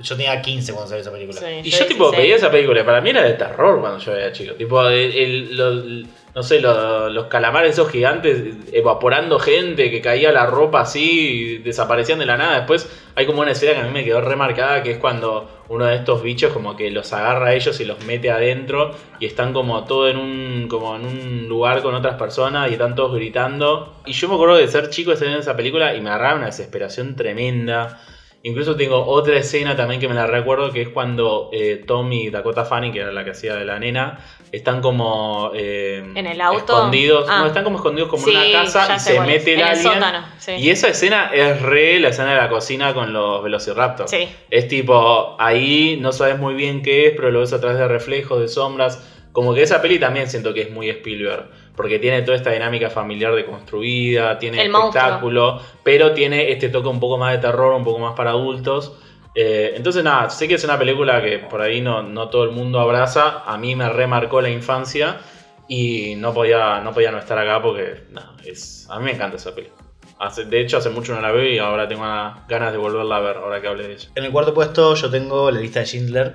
Yo tenía 15 cuando salió esa película. Sí, Y yo, tipo, 16. veía esa película para mí era de terror cuando yo era chico. Tipo, el, el- lo- no sé, lo- los calamares esos gigantes evaporando gente que caía la ropa así y desaparecían de la nada. Después hay como una escena que a mí me quedó remarcada que es cuando uno de estos bichos como que los agarra a ellos y los mete adentro y están como todo en un, como en un lugar con otras personas y están todos gritando. Y yo me acuerdo de ser chico estar en esa película y me agarraba una desesperación tremenda. Incluso tengo otra escena también que me la recuerdo, que es cuando eh, Tom y Dakota Fanning, que era la que hacía de la nena, están como eh, ¿En el auto? escondidos. Ah. No, están como escondidos como Sí, en una casa y se cuál mete el En el alien. sótano, sí. Y esa escena es re la escena de la cocina con los velociraptors. Sí. Es tipo, ahí no sabes muy bien qué es, pero lo ves a través de reflejos, de sombras. Como que esa peli también siento que es muy Spielberg. Porque tiene toda esta dinámica familiar deconstruida, tiene El monstruo. espectáculo, pero tiene este toque un poco más de terror, un poco más para adultos. Eh, entonces, nada, sé que es una película que por ahí no, no todo el mundo abraza. A mí me remarcó la infancia y no podía no, podía no estar acá porque, nada, es, a mí me encanta esa película. Hace- de hecho, hace mucho no la veo y ahora tengo ganas de volverla a ver, ahora que hable de ella. En el cuarto puesto yo tengo la lista de Schindler,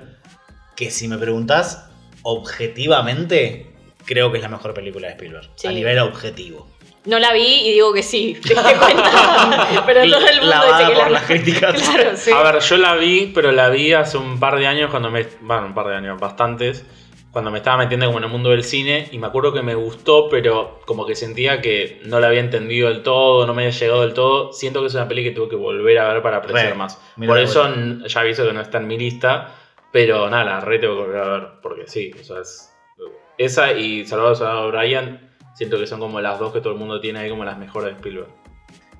que si me preguntás objetivamente, creo que es la mejor película de Spielberg. Sí. A nivel objetivo. No la vi y digo que sí, te cuenta. Pero todo el mundo Lavada dice que por la las críticas. Claro, sí. A ver, yo la vi, pero la vi hace un par de años cuando me... Bueno, un par de años, bastantes. Cuando me estaba metiendo como en el mundo del cine y me acuerdo que me gustó, pero como que sentía que no la había entendido del todo, no me había llegado del todo. Siento que es una peli que tuve que volver a ver para apreciar Re, más. Por eso ya aviso que no está en mi lista, pero nada, la re tengo que volver a ver, porque sí, o sea, es... Esa y Salvador Salvador Brian, siento que son como las dos que todo el mundo tiene ahí como las mejores de Spielberg.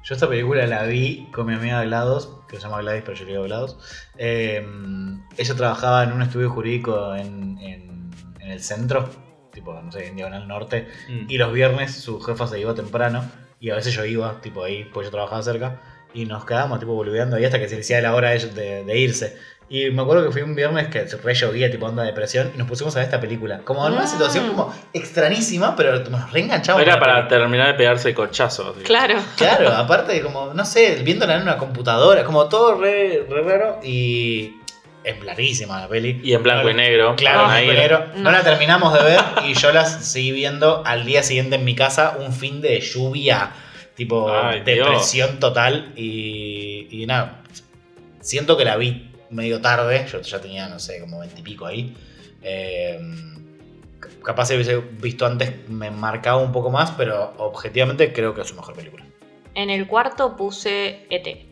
Yo esta película la vi con mi amiga GLaDOS, que se llama Gladys, pero yo le digo GLaDOS. Eh, ella trabajaba en un estudio jurídico en, en- en el centro, tipo, no sé, en Diagonal Norte. Mm. Y los viernes su jefa se iba temprano y a veces yo iba, tipo ahí, pues yo trabajaba cerca. Y nos quedábamos, tipo, boludeando ahí hasta que se decía la hora de, de- de irse. Y me acuerdo que fui un viernes que re llovía, tipo onda de depresión, y nos pusimos a ver esta película. Como en una Ah. situación como extrañísima, pero nos reenganchamos. Era para terminar de pegarse cochazos. Claro. Claro, aparte de como, no sé, viéndola en una computadora, como todo re, re raro y es larguísima la peli. Y en blanco No- y negro. Claro, en blanco y negro. No. No. la terminamos de ver y yo la seguí viendo al día siguiente en mi casa, un fin de lluvia, tipo Ay, depresión total y, y nada, siento que la vi medio tarde, yo ya tenía, no sé, como veintipico ahí. Eh, capaz si hubiese visto antes me marcaba un poco más, pero objetivamente creo que es su mejor película. En el cuarto puse ET.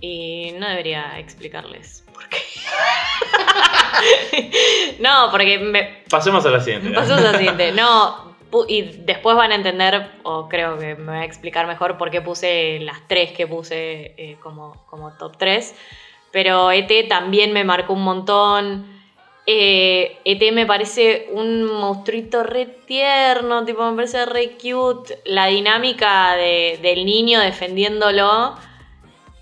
Y no debería explicarles por qué. no, porque me, Pasemos a la siguiente. pasó lo siguiente. No, y después van a entender, o creo que me va a explicar mejor por qué puse las tres que puse eh, como, como top 3. Pero ET también me marcó un montón. Eh, ET me parece un monstruito re tierno, tipo, me parece re cute. La dinámica de- del niño defendiéndolo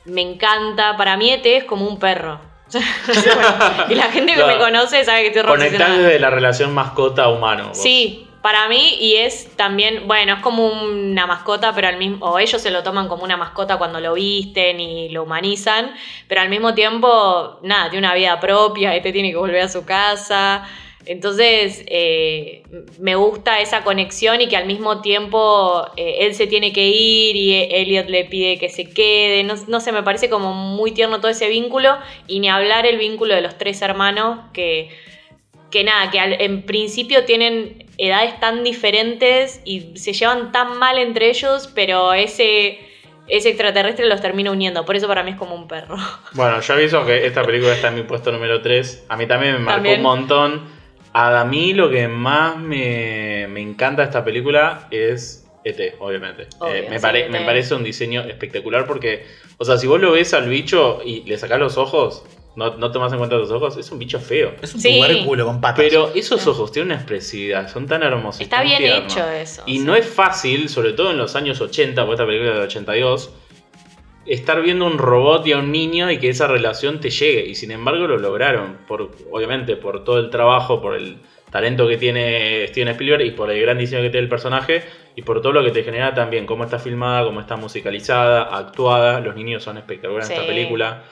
me encanta. Para mí ET es como un perro. y la gente que me conoce sabe que estoy Conectar desde la relación mascota-humano. Sí, para mí y es también, bueno, es como una mascota, pero al mismo, o ellos se lo toman como una mascota cuando lo visten y lo humanizan, pero al mismo tiempo, nada, tiene una vida propia, este tiene que volver a su casa. Entonces, eh, me gusta esa conexión y que al mismo tiempo eh, él se tiene que ir y Elliot le pide que se quede. No, no sé, me parece como muy tierno todo ese vínculo y ni hablar el vínculo de los tres hermanos que, que nada, que en principio tienen edades tan diferentes y se llevan tan mal entre ellos, pero ese, ese extraterrestre los termina uniendo. Por eso para mí es como un perro. Bueno, yo aviso que esta película está en mi puesto número 3. A mí también me marcó También. un montón. A mí lo que más me, me encanta de esta película es ET, obviamente. Obvio, Eh, me, sí, pare- ET. me parece un diseño espectacular porque, o sea, si vos lo ves al bicho y le sacás los ojos, no, no tomás en cuenta los ojos, es un bicho feo. Es un Sí. tubérculo con patas. Pero esos ojos tienen una expresividad, son tan hermosos. Está tan bien tiernos. hecho eso. Y sí. no es fácil, sobre todo en los años 80, porque esta película es del 82, estar viendo un robot y a un niño y que esa relación te llegue. Y sin embargo lo lograron, por, obviamente por todo el trabajo, por el talento que tiene Steven Spielberg y por el gran diseño que tiene el personaje y por todo lo que te genera también, cómo está filmada, cómo está musicalizada, actuada. Los niños son espectaculares en esta película,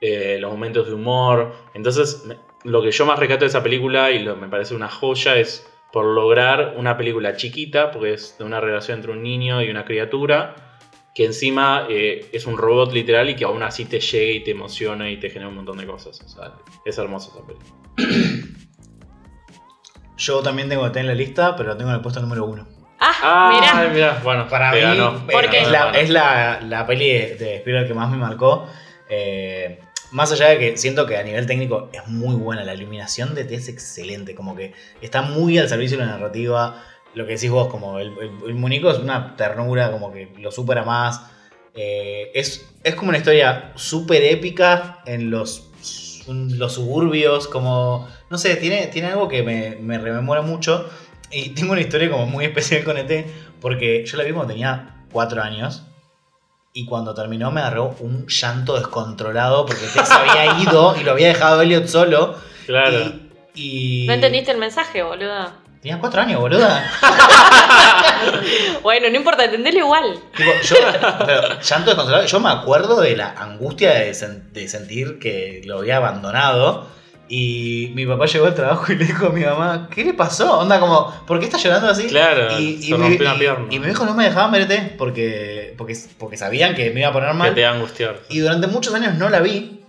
eh, los momentos de humor. Entonces, lo que yo más rescato de esa película y lo, me parece una joya es por lograr una película chiquita, porque es de una relación entre un niño y una criatura, que encima eh, es un robot literal y que aún así te llegue y te emociona y te genera un montón de cosas. O sea, es hermosa esa película. Yo también tengo ET en la lista, pero lo tengo en el puesto número uno. Ah, Ah, mirá. bueno, Para mí, ganó. eh, ¿Por qué? es, la, es la, la peli de, de Spielberg que más me marcó. Eh, más allá de que siento que a nivel técnico es muy buena, la iluminación de T es excelente, como que está muy al servicio de la narrativa. Lo que decís vos, como el, el, es una ternura, como que lo supera más. Eh, es, es como una historia súper épica en los, los suburbios, como, no sé, tiene, tiene algo que me, me rememora mucho. Y tengo una historia como muy especial con ET, porque yo la vi cuando tenía 4 años. Y cuando terminó me agarró un llanto descontrolado porque se había ido y lo había dejado Elliot solo. Claro. Y, y- No entendiste el mensaje, boludo. Tenía 4 años, boluda. Bueno, no importa, entendelo igual. Tipo, yo, pero, llanto descontrolado. Yo me acuerdo de la angustia de, sen- de sentir que lo había abandonado. Y mi papá llegó al trabajo y le dijo a mi mamá, ¿qué le pasó? Onda como, ¿por qué está llorando así? Claro, y, se rompió una y- pierna. y mi viejo no me dejaban ver ET porque, porque, porque sabían que me iba a poner Que mal. te va a angustiar. Y durante muchos años no la vi.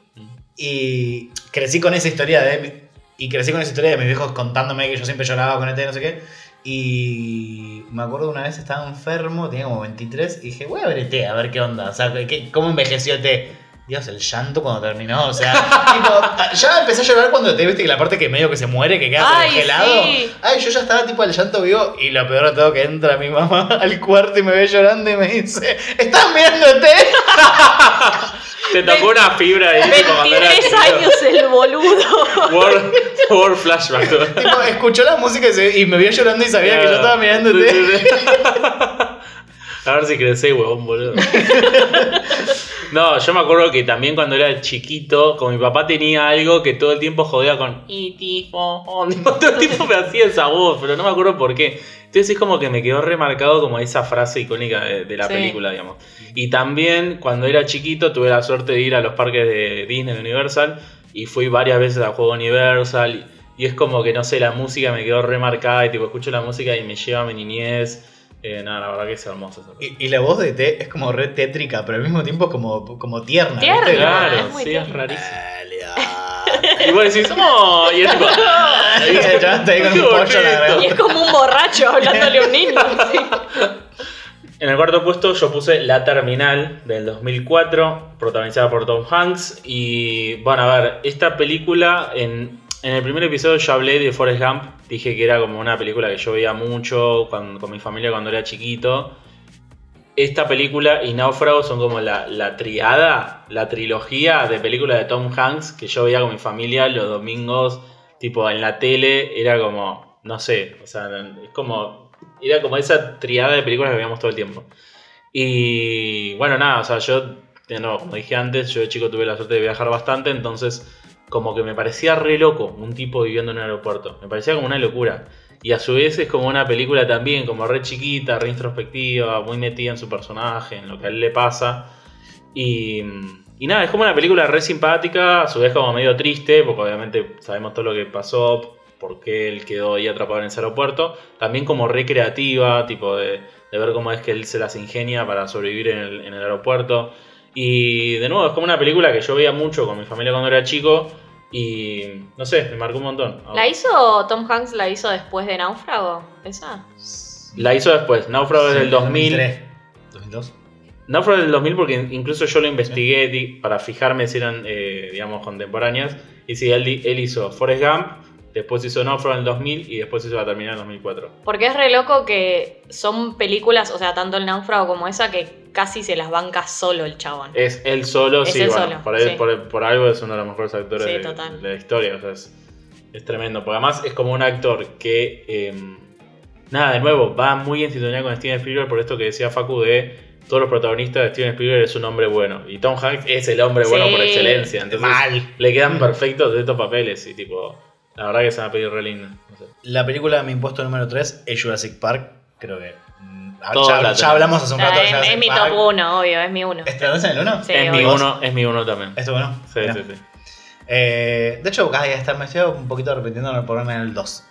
Y crecí con esa historia de. Y crecí con esa historia de mis viejos contándome que yo siempre lloraba con ET, no sé qué. Y me acuerdo una vez estaba enfermo, tenía como 23, y dije, voy a ver ET, a ver qué onda. O sea, ¿qué- ¿cómo envejeció ET? Dios, el llanto cuando terminó. O sea, tipo, ya empecé a llorar cuando te viste que la parte que medio que se muere, que queda Ay, congelado. sí. Ay, yo ya estaba tipo al llanto vivo. Y lo peor de todo que entra mi mamá al cuarto y me ve llorando y me dice, ¿estás ET? Te tocó una fibra ahí tipo, cuando eras 23 chiquito. años el boludo. Word, word flashback. Tipo, escuchó la música y, se- y me vio llorando y sabía que yo estaba mirándote. A ver si crecé, huevón, boludo. No, yo me acuerdo que también cuando era chiquito, con mi papá tenía algo que todo el tiempo jodía con y tipo, oh, todo el tiempo me hacía esa voz, pero no me acuerdo por qué. Entonces es como que me quedó remarcado como esa frase icónica de, de la Sí. película, digamos. Y también cuando era chiquito tuve la suerte de ir a los parques de Disney, de Universal, y fui varias veces al juego Universal. Y es como que, no sé, la música me quedó remarcada y tipo, escucho la música y me lleva a mi niñez. Eh, nada, la verdad que es hermoso. esa película. Y, y la voz de T es como re tétrica, pero al mismo tiempo es como, como tierna. Tierna. ¿viste? Claro, es muy sí, es rarísimo. Elliot. Y vos decís, ¡oh! Y es tipo. Y es como un borracho hablándole a un niño. sí. En el cuarto puesto yo puse La Terminal del 2004, protagonizada por Tom Hanks. Y bueno, a ver, esta película, en, en el primer episodio yo hablé de Forrest Gump. Dije que era como una película que yo veía mucho con, mi familia cuando era chiquito. esta película y Náufrago son como la, triada, la trilogía de películas de Tom Hanks que yo veía con mi familia los domingos, tipo en la tele, era como, no sé, o sea, es como, era como esa triada de películas que veíamos todo el tiempo. Y bueno, nada, o sea, yo, como dije antes, yo de chico tuve la suerte de viajar bastante, entonces como que me parecía re loco un tipo viviendo en un aeropuerto, me parecía como una locura. Y a su vez es como una película también, como re chiquita, re introspectiva, muy metida en su personaje, en lo que a él le pasa. Y, y nada, es como una película re simpática, a su vez como medio triste, porque obviamente sabemos todo lo que pasó, por qué él quedó ahí atrapado en ese aeropuerto. También como re creativa, tipo de, de ver cómo es que él se las ingenia para sobrevivir en el, en el aeropuerto. Y de nuevo, es como una película que yo veía mucho con mi familia cuando era chico. Y no sé, me marcó un montón. ¿La hizo Tom Hanks? ¿La hizo después de Náufrago? ¿Esa? La hizo después. Náufrago es del 2000. 2003, 2002. Náufrago es del 2000 porque incluso yo lo investigué para fijarme si eran, eh, digamos, contemporáneas. Y sí, él, él hizo Forrest Gump, después hizo Náufrago en el 2000 y después hizo La Terminal en el 2004. Porque es re loco que son películas, o sea, tanto el Náufrago como esa, que casi se las banca solo el chabón. Es él solo, Es sí, él bueno, solo, por, él- sí. por- por algo es uno de los mejores actores Sí, de, la historia. O sea, es, es tremendo. Porque además es como un actor que, eh, nada, de nuevo, va muy en sintonía con Steven Spielberg por esto que decía Facu de todos los protagonistas de Steven Spielberg es un hombre bueno. Y Tom Hanks es el hombre bueno Sí. por excelencia. Entonces Mal. le quedan perfectos estos papeles. Y tipo, la verdad que se va a pedir re lindo. No sé. La película mi impuesto número 3 es Jurassic Park. Creo que. Todos ya, ya hablamos hace un Ah, rato de es, Jurassic es mi Park. top 1, obvio, es mi uno. ¿Estás en el 1? Sí, es mi uno, es mi uno también. ¿Esto bueno? Sí, Mirá. sí, sí. Eh, de hecho, ay, hasta me estoy un poquito arrepintiendo de ponerme en el 2.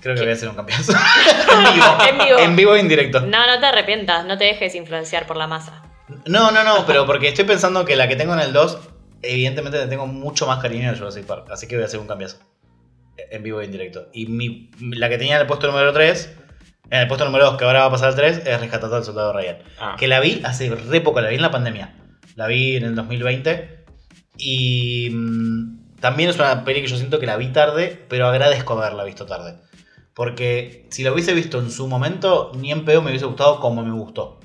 Creo que ¿Qué? voy a hacer un campeonazo. en vivo. En vivo. En vivo e indirecto. No, no te arrepientas, no te dejes influenciar por la masa. No, no, no, pero porque estoy pensando que la que tengo en el 2, evidentemente le tengo mucho más cariño a Jurassic Park. Así que voy a hacer un cambiazo. En vivo e indirecto. Y mi, la que tenía en el puesto número 3, en el puesto número 2, que ahora va a pasar al 3, es Rescatado al Soldado Ryan. Ah, Que la vi hace re poco, la vi en la pandemia. La vi en el 2020. Y mm, también es una peli que yo siento que la vi tarde, pero agradezco haberla visto tarde. Porque si la hubiese visto en su momento, ni en pedo me hubiese gustado como me gustó.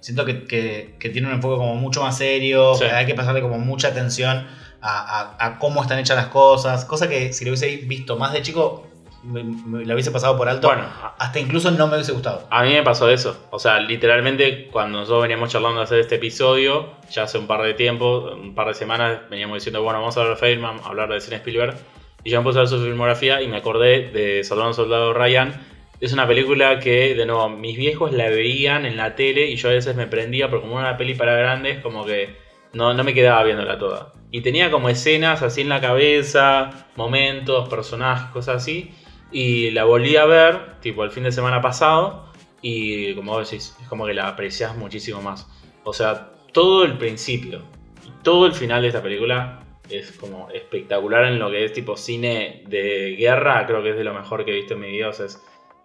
Siento que, que- que tiene un enfoque como mucho más serio, Sí. que hay que pasarle como mucha atención a, a- a cómo están hechas las cosas. Cosa que si la hubiese visto más de chico, me, me la hubiese pasado por alto. bueno, Hasta incluso no me hubiese gustado. A mí me pasó eso. O sea, literalmente cuando nosotros veníamos charlando de hacer este episodio, ya hace un par de tiempo, un par de semanas, veníamos diciendo, bueno, vamos a hablar de Feynman, hablar de Steven Spielberg. Y yo me puse a ver su filmografía y me acordé de Soldado Soldado Ryan. Es una película que, de nuevo, mis viejos la veían en la tele y yo a veces me prendía, pero como era una peli para grandes, como que no, no me quedaba viéndola toda. Y tenía como escenas así en la cabeza, momentos, personajes, cosas así. Y la volví a ver, tipo el fin de semana pasado, y como vos decís, es como que la apreciás muchísimo más. O sea, todo el principio y todo el final de esta película es como espectacular en lo que es tipo cine de guerra. Creo que es de lo mejor que he visto en mi vida.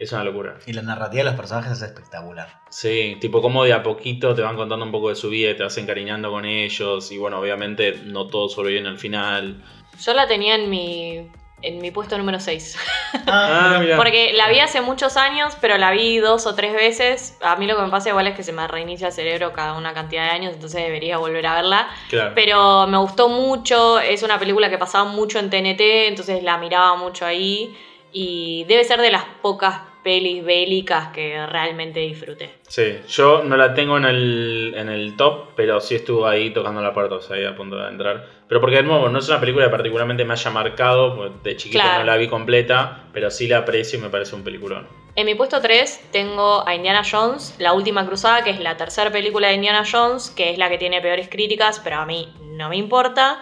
Es una locura. Y la narrativa de los personajes es espectacular. Sí, tipo como de a poquito te van contando un poco de su vida y te vas encariñando con ellos. Y bueno, obviamente no todo sobreviven al final. Yo la tenía en mi, en mi puesto número 6. Ah, mira. Porque la vi hace muchos años, pero la vi dos o tres veces. A mí lo que me pasa igual es que se me reinicia el cerebro cada una cantidad de años, entonces debería volver a verla. Claro. Pero me gustó mucho, es una película que pasaba mucho en TNT, entonces la miraba mucho ahí. Y debe ser de las pocas pelis bélicas que realmente disfruté. Sí, yo no la tengo en el, en el top, pero sí estuvo ahí tocando la puerta, o sea, ahí a punto de entrar. Pero porque de nuevo, no es una película que particularmente me haya marcado, de chiquito Claro. no la vi completa, pero sí la aprecio y me parece un peliculón. En mi puesto 3 tengo a Indiana Jones, La Última Cruzada, que es la tercera película de Indiana Jones, que es la que tiene peores críticas, pero a mí no me importa.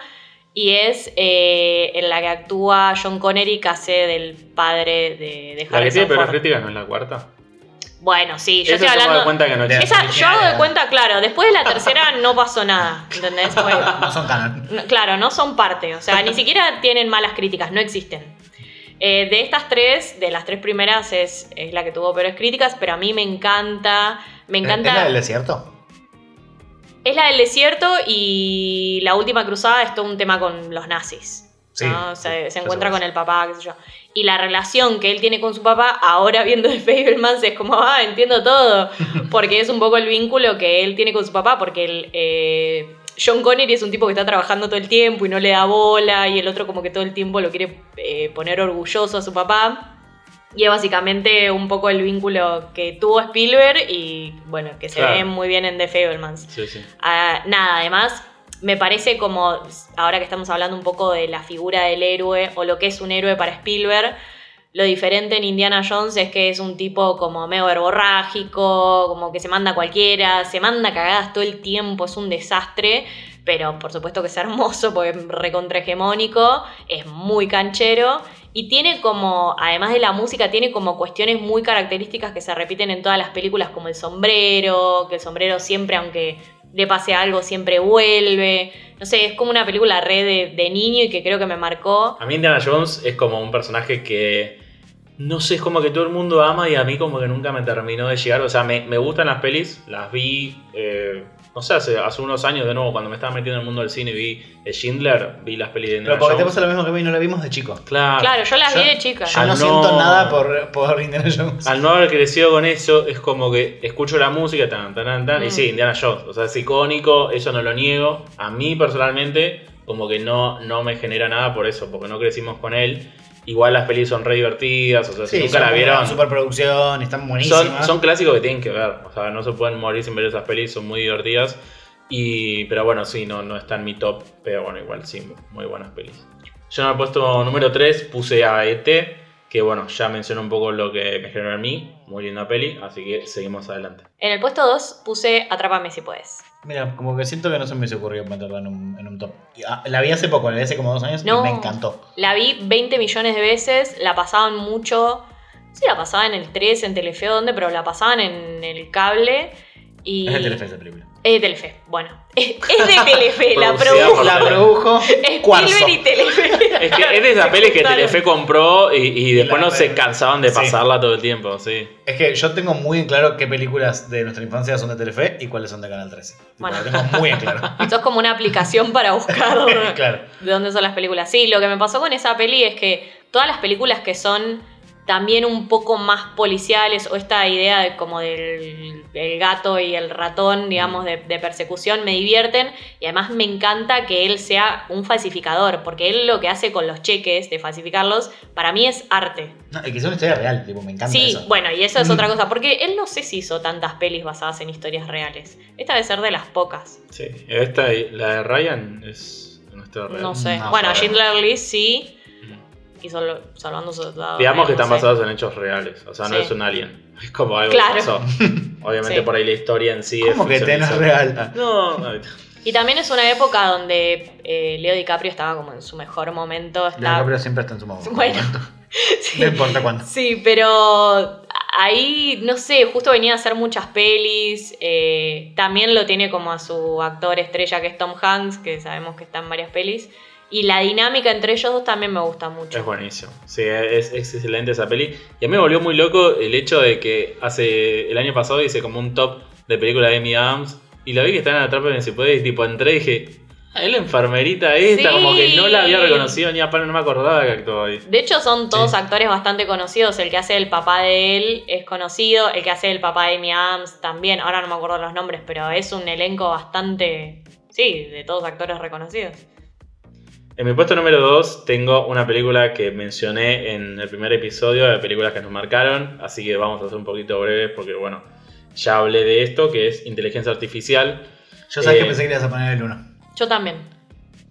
Y es eh, en la que actúa John Connery, que hace del padre de, de La que Harrison tiene peores críticas no es la cuarta. Bueno, sí, yo Esa estoy yo me doy hablando... cuenta que no de-. Esa, yo hago de cuenta, claro, después de la tercera no pasó nada, ¿entendés? No son canon. no, claro, no son parte, o sea, ni siquiera tienen malas críticas, no existen. Eh, de estas tres, de las tres primeras es, es la que tuvo peores críticas, pero a mí me encanta, me encanta... ¿Es la del desierto? Es la del desierto y la última cruzada es todo un tema con los nazis. Sí, ¿no? O sea, sí, se encuentra con el papá, qué sé yo. Y la relación que él tiene con su papá, ahora viendo The Fablemans, es como, ah, entiendo todo. Porque es un poco el vínculo que él tiene con su papá, porque el, eh, John Connery es un tipo que está trabajando todo el tiempo y no le da bola, y el otro como que todo el tiempo lo quiere eh, poner orgulloso a su papá. Y es básicamente un poco el vínculo que tuvo Spielberg y bueno, que se Claro. ve muy bien en The Fablemans. Sí, sí. Ah, nada, además me parece como, ahora que estamos hablando un poco de la figura del héroe o lo que es un héroe para Spielberg, lo diferente en Indiana Jones es que es un tipo como medio verborrágico, como que se manda a cualquiera, se manda cagadas todo el tiempo, es un desastre, pero por supuesto que es hermoso porque es recontrahegemónico, es muy canchero y tiene como, además de la música, tiene como cuestiones muy características que se repiten en todas las películas, como el sombrero, que el sombrero siempre, aunque le pase algo, siempre vuelve. No sé, es como una película re de, niño y que creo que me marcó. A mí Indiana Jones es como un personaje que no sé, es como que todo el mundo ama y a mí como que nunca me terminó de llegar. O sea, me, me gustan las pelis, las vi, eh, no sé, hace, hace unos años de nuevo, cuando me estaba metiendo en el mundo del cine y vi eh, Schindler, vi las pelis de Pero Indiana porque te Jones. pasa lo mismo que a mí, no la vimos de chico. Claro. Claro, yo las vi de chica. Yo no, no. siento nada por, por Indiana Jones. Al no haber crecido con eso, es como que escucho la música, tan, tan, tan, tan, y Mm. sí, Indiana Jones. O sea, es icónico, eso no lo niego. A mí personalmente, como que no, no me genera nada por eso, porque no crecimos con él. Igual las pelis son re divertidas, o sea, si Sí, nunca la vieron. superproducción, están buenísimas. Son, son clásicos que tienen que ver, o sea, no se pueden morir sin ver esas pelis, son muy divertidas. Y, pero bueno, sí, no, no está en mi top, pero bueno, igual sí, muy buenas pelis. Yo en el puesto número 3 puse a ET, que bueno, ya mencioné un poco lo que me generó en mí, muy linda peli, así que seguimos adelante. En el puesto 2 puse Atrápame si puedes. Mira, como que siento que no se me ocurrido meterla en un, en un top. Ah, La vi hace poco, la vi hace como dos años No. y me encantó. La vi 20 millones de veces, la pasaban mucho. Sí, la pasaban en el 3, en Telefe, ¿dónde? Pero la pasaban en el cable. Y... Es de Telefe esa película. Es de Telefe, bueno. Es es de Telefe, la produjo. La produjo. Spielberg y Telefe. Es que es de esas pelis que. Telefe compró y, y después la- no se cansaban de sí. pasarla todo el tiempo, sí. Es que yo tengo muy en claro qué películas de nuestra infancia son de Telefe y cuáles son de Canal 13. Tipo, Bueno. Lo tengo muy en claro. Esto es como una aplicación para buscar claro. de dónde son las películas. Sí, lo que me pasó con esa peli es que todas las películas que son también un poco más policiales o esta idea de como del, gato y el ratón, digamos, de, de persecución me divierten y además me encanta que él sea un falsificador, porque él lo que hace con los cheques de falsificarlos, para mí es arte. No, y que es una historia real, tipo, me encanta Sí, eso. bueno, y eso es Mm. otra cosa, porque él no sé si hizo tantas pelis basadas en historias reales. Esta debe ser de las pocas. Sí, esta, la de Ryan es una historia real. No sé. No bueno. Schindler List sí. Y solo, salvando soldados. Digamos que no están sé. basados en hechos reales, o sea, no Sí. es un alien. Es como algo Claro. que pasó. Obviamente Sí. por ahí la historia en sí ¿Cómo es que tenés real? No, no, Y también es una época donde eh, Leo DiCaprio estaba como en su mejor momento. Está... Leonardo siempre está en su momento. Bueno. Sí. No importa cuándo. Sí, pero ahí, no sé, justo venía a hacer muchas pelis. eh, también lo tiene como a su actor estrella que es Tom Hanks, que sabemos que está en varias pelis. Y la dinámica entre ellos dos también me gusta mucho. Es buenísimo. Sí, es, es excelente esa peli. Y a mí me volvió muy loco el hecho de que hace el año pasado hice como un top de películas de Amy Adams. Y la vi que está en Atrápame si puede. Y tipo entré y dije, ah, es la enfermerita esta. Sí. Como que no la había reconocido ni a palo, no me acordaba que actuaba ahí. De hecho, son todos Sí. actores bastante conocidos. El que hace el papá de él es conocido. El que hace el papá de Amy Adams también. Ahora no me acuerdo los nombres, pero es un elenco bastante. Sí, de todos actores reconocidos. En mi puesto número 2 tengo una película que mencioné en el primer episodio de películas que nos marcaron, así que vamos a ser un poquito breves porque bueno, ya hablé de esto, que es inteligencia artificial. Yo sabía Eh, que pensé que ibas a poner el 1. Yo también.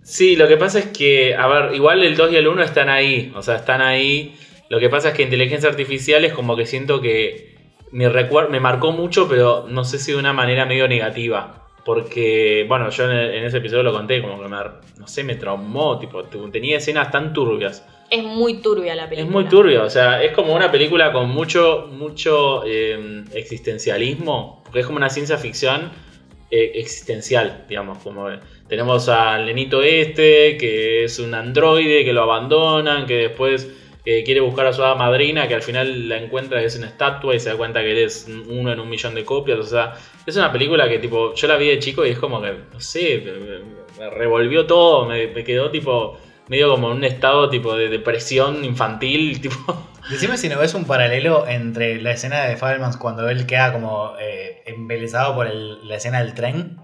Sí, lo que pasa es que, a ver, igual el 2 y el 1 están ahí, o sea, están ahí. Lo que pasa es que inteligencia artificial es como que siento que mi recuerdo me marcó mucho, pero no sé si de una manera medio negativa. Porque, bueno, yo en, el- en ese episodio lo conté, como que me, no sé, me traumó, tipo, tenía escenas tan turbias. Es muy turbia la película. Es muy turbio, o sea, es como una película con mucho, mucho eh, existencialismo, porque es como una ciencia ficción eh, existencial, digamos, como tenemos al nenito este, que es un androide, que lo abandonan, que después eh, quiere buscar a su madrina, que al final la encuentra que es una estatua y se da cuenta que él es uno en un millón de copias, o sea, es una película que tipo, yo la vi de chico y es como que, no sé, me, revolvió todo, me, quedó tipo medio como en un estado tipo de depresión infantil, tipo... Decime si no ves un paralelo entre la escena de Fabelmans cuando él queda como eh, embelesado por la escena del tren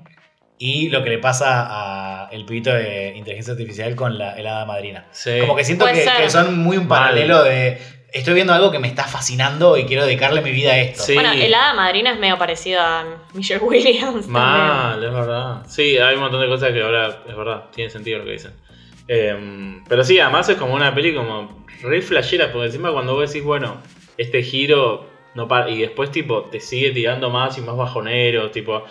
y lo que le pasa a el pibito de inteligencia artificial con la helada madrina. Sí. Como que siento que, son muy un paralelo de estoy viendo algo que me está fascinando y quiero dedicarle mi vida a esto. Sí. Bueno, el hada madrina es medio parecido a Michelle Williams. Mal, es verdad. Sí, hay un montón de cosas que ahora es verdad, tiene sentido lo que dicen. Em, pero sí, además es como una peli como re flashera, porque encima cuando vos decís, bueno, este giro no para, y después tipo te sigue tirando más y más bajoneros, tipo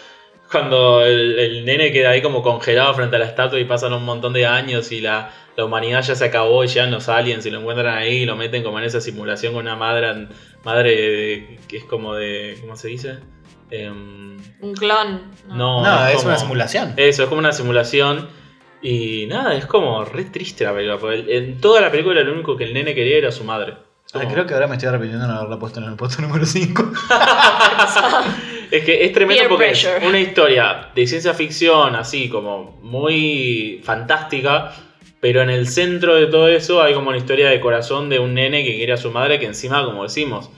cuando el, el nene queda ahí como congelado frente a la estatua y pasan un montón de años y la, la humanidad ya se acabó y llegan los aliens y lo encuentran ahí y lo meten como en esa simulación con una madre, madre de- que es como de, ¿cómo se dice? Em. Un clon. no, No, es como- una simulación. Eso, es como una simulación. Y nada, es como re triste la película. Porque en toda la película lo único que el nene quería era su madre. Ah, creo que ahora me estoy arrepintiendo de no haberla puesto en el puesto número 5. Es que es tremendo Peer porque es una historia de ciencia ficción, así como muy fantástica. Pero en el centro de todo eso hay como una historia de corazón de un nene que quiere a su madre. Que encima, como decimos,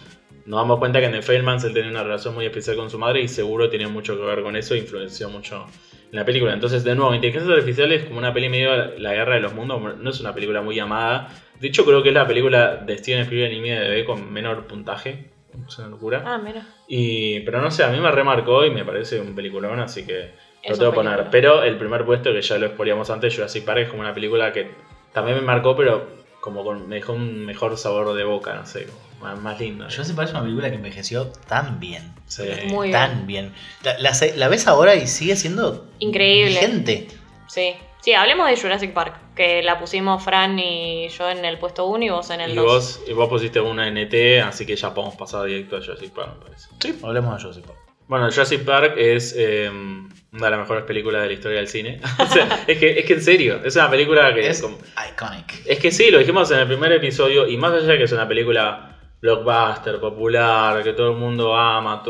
nos damos cuenta que en The Failmans él tenía una relación muy especial con su madre. Y seguro tenía mucho que ver con eso. e Influenció mucho en la película. Entonces, de nuevo, Inteligencia Artificial es como una peli medio la guerra de los mundos. No es una película muy amada. De hecho, creo que es la película de Steven Spielberg en IMDb con menor puntaje. Es una locura. Ah, mira. Y, pero no sé, a mí me remarcó y me parece un peliculón, así que Es lo tengo que poner. Pero el primer puesto, que ya lo exponíamos antes, Jurassic Park, es como una película que también me marcó, pero como con, me dejó un mejor sabor de boca, no sé, como más, más lindo. Yo se parece una película que envejeció tan bien. Sí. Muy tan bien. La, la ves ahora y sigue siendo Increíble. vigente. Sí. Sí, hablemos de Jurassic Park, que la pusimos Fran y yo en el puesto 1 y vos en el Y 2. vos, y vos pusiste una NT, así que ya podemos pasar directo a Jurassic Park, me parece. Sí, hablemos de Jurassic Park. Bueno, Jurassic Park es eh, una de las mejores películas de la historia del cine. O sea, es, que, es que en serio, es una película que Es como- iconic. Es que sí, lo dijimos en el primer episodio, y más allá de que es una película blockbuster, popular, que todo el mundo ama,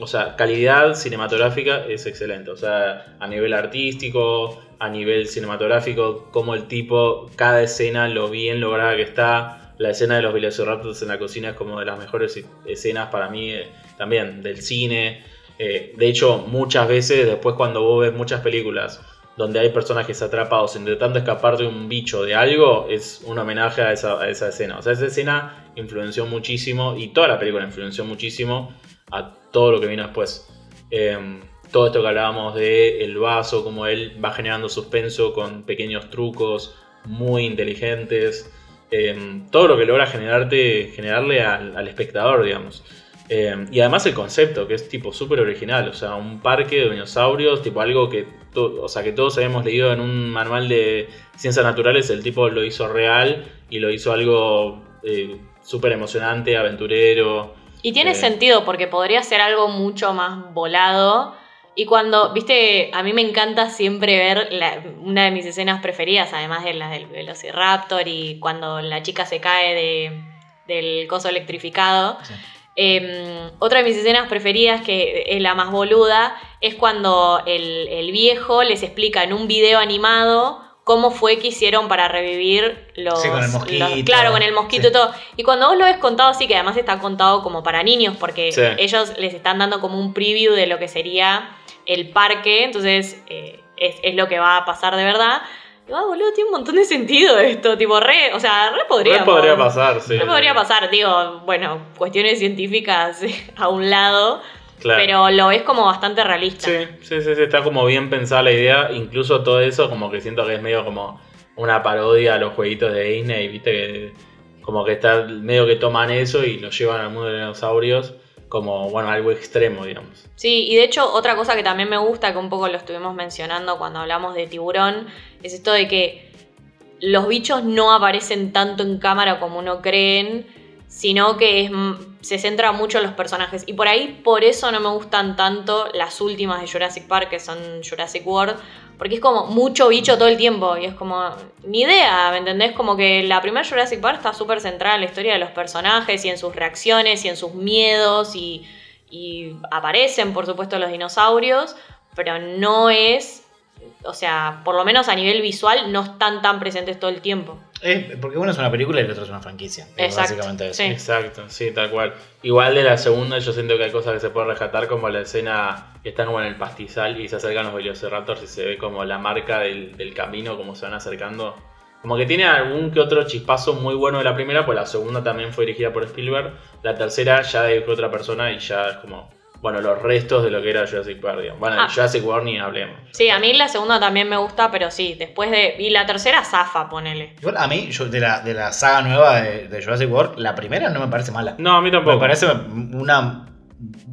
o sea, calidad cinematográfica es excelente, o sea, a nivel artístico, a nivel cinematográfico, como el tipo, cada escena, lo bien lograda que está, la escena de los velociraptors en la cocina es como de las mejores escenas para mí eh, también del cine, Eh, de hecho, muchas veces después cuando vos ves muchas películas donde hay personajes atrapados intentando escapar de un bicho, de algo, es un homenaje a a esa escena. O sea, esa escena influenció muchísimo y toda la película influenció muchísimo a todo lo que vino después. Eh, todo esto que hablábamos de el vaso, como él va generando suspenso con pequeños trucos muy inteligentes. Eh, todo lo que logra generarle al, espectador, digamos. Eh, y además el concepto, que es tipo súper original, o sea, un parque de dinosaurios, tipo algo que, o sea, que todos habíamos leído en un manual de ciencias naturales, el tipo lo hizo real y lo hizo algo eh, súper emocionante, aventurero. Y tiene Eh. sentido porque podría ser algo mucho más volado. Y cuando, viste, a mí me encanta siempre ver la- una de mis escenas preferidas, además de las del Velociraptor y cuando la chica se cae de, del coso electrificado. Sí. Eh, otra de mis escenas preferidas, que es la más boluda, es cuando el, el viejo les explica en un video animado cómo fue que hicieron para revivir los... Sí, con el mosquito. los- claro, con el mosquito Sí. y todo. Y cuando vos lo ves contado así, que además está contado como para niños, porque Sí. ellos les están dando como un preview de lo que sería el parque, entonces eh, es, es lo que va a pasar de verdad. Y va, boludo, tiene un montón de sentido esto, tipo, re, o sea, re podría Re podría pasar, sí. no podría pasar, digo, bueno, cuestiones científicas a un lado, Claro. pero lo ves como bastante realista. Sí, sí, sí, sí, está como bien pensada la idea. Incluso todo eso, como que siento que es medio como una parodia a los jueguitos de Disney, viste que como que está medio que toman eso y lo llevan al mundo de los dinosaurios como, bueno, algo extremo, digamos. Sí, y de hecho otra cosa que también me gusta, que un poco lo estuvimos mencionando cuando hablamos de tiburón, es esto de que los bichos no aparecen tanto en cámara como uno creen, sino que se centra mucho en los personajes. Y por ahí, por eso no me gustan tanto las últimas de Jurassic Park, que son Jurassic World, porque es como mucho bicho todo el tiempo. Y es como, ni idea, ¿me entendés? Como que la primera Jurassic Park está súper centrada en la historia de los personajes y en sus reacciones y en sus miedos y aparecen, por supuesto, los dinosaurios, pero no es o sea, por lo menos a nivel visual, no están tan presentes todo el tiempo. Es- porque uno es una película y el otro es una franquicia. Es Exacto, Básicamente eso. sí. Exacto, sí, tal cual. Igual de la segunda yo siento que hay cosas que se pueden rescatar como la escena que están como en el pastizal y se acercan los velociraptors y se ve como la marca del, del camino, como se van acercando. Como que tiene algún que otro chispazo muy bueno de la primera, pues la segunda también fue dirigida por Spielberg. La tercera ya dirigió otra persona y ya es como, bueno, los restos de lo que era Jurassic Park. digamos. Bueno, Ah. Jurassic World ni hablemos. Sí, a mí la segunda también me gusta, pero sí, después de. Y la tercera, zafa, ponele. Igual a mí, yo, de, la, de la saga nueva de, de Jurassic World, la primera no me parece mala. No, a mí tampoco. Me parece una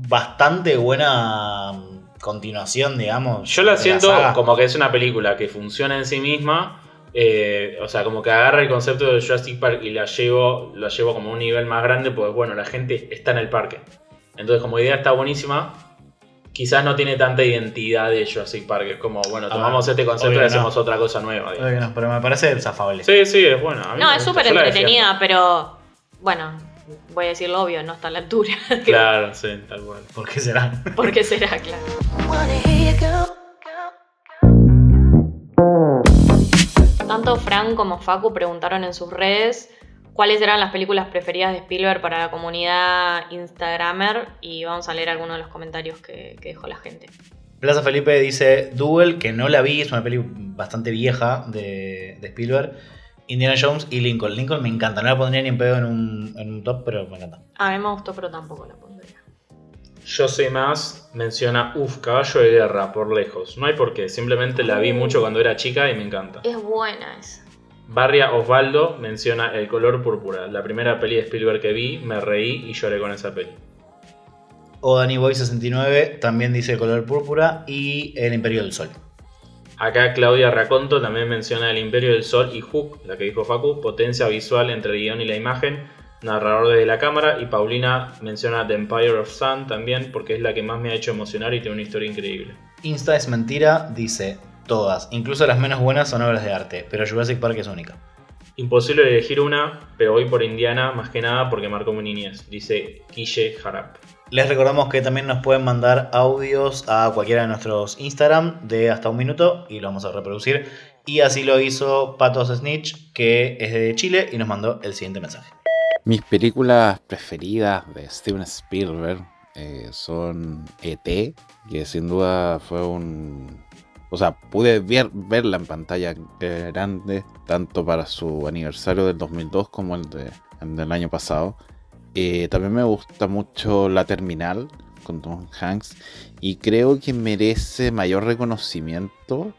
bastante buena continuación, digamos. Yo la siento como que es una película que funciona en sí misma. eh, o sea, como que agarra el concepto de Jurassic Park y la llevo, la llevo como a un nivel más grande, pues bueno, la gente está en el parque. Entonces, como idea está buenísima. Quizás no tiene tanta identidad de Jurassic Park. Es como, bueno, Ah, tomamos este concepto y hacemos no. otra cosa nueva. Obvio no, pero me parece zafable. Sí, sí, es a mí No, es súper entretenida, pero. Bueno, voy a decir lo obvio, no está a la altura. Claro, sí, tal cual. ¿Por qué será? ¿Por qué será, claro? Tanto Fran como Facu preguntaron en sus redes cuáles eran las películas preferidas de Spielberg para la comunidad Instagramer y vamos a leer algunos de los comentarios que, que dejó la gente. Plaza Felipe dice Duel, que no la vi, es una peli bastante vieja de, de Spielberg. Indiana Jones y Lincoln. Lincoln me encanta, no la pondría ni en pedo en un, en un top, pero me encanta. A mí me gustó, pero tampoco la pondría. Yo sé más, menciona, uff, caballo de guerra, por lejos. No hay por qué, simplemente la vi mucho cuando era chica y me encanta. Es buena esa. Barria Osvaldo menciona El color púrpura, la primera peli de Spielberg que vi, me reí y lloré con esa peli. O Danny Boy 69 también dice Color Púrpura y El Imperio del Sol. Acá Claudia Raconto también menciona El Imperio del Sol y Hook, la que dijo Facu, potencia visual entre el guion y la imagen, narrador desde la cámara, y Paulina menciona The Empire of Sun también porque es la que más me ha hecho emocionar y tiene una historia increíble. Insta es mentira, dice todas, incluso las menos buenas son obras de arte, pero Jurassic Park es única. Imposible elegir una, pero voy por Indiana más que nada porque marcó mi niñez, dice Guille Harap. Les recordamos que también nos pueden mandar audios a cualquiera de nuestros Instagram de hasta un minuto y lo vamos a reproducir. Y así lo hizo Patos Snitch, que es de Chile, y nos mandó el siguiente mensaje. Mis películas preferidas de Steven Spielberg eh, son E.T., que sin duda fue un... O sea, pude ver, verla en pantalla grande, tanto para su aniversario del 2002 como el, de, el del año pasado. Eh, también me gusta mucho La Terminal con Tom Hanks y creo que merece mayor reconocimiento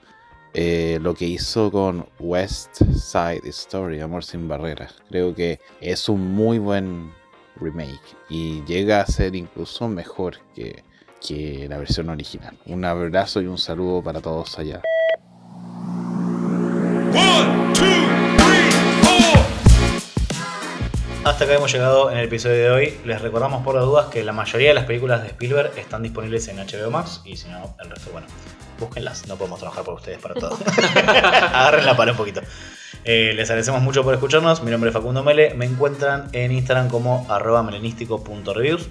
eh, lo que hizo con West Side Story, Amor sin Barreras. Creo que es un muy buen remake y llega a ser incluso mejor que, que la versión original. Un abrazo y un saludo para todos allá. Hasta acá hemos llegado en el episodio de hoy. Les recordamos por las dudas que la mayoría de las películas de Spielberg están disponibles en HBO Max y si no, el resto, bueno, búsquenlas. No podemos trabajar por ustedes para todo. Agárrenla para un poquito. Eh, les agradecemos mucho por escucharnos. Mi nombre es Facundo Mele. Me encuentran en Instagram como arroba melenístico.reviews.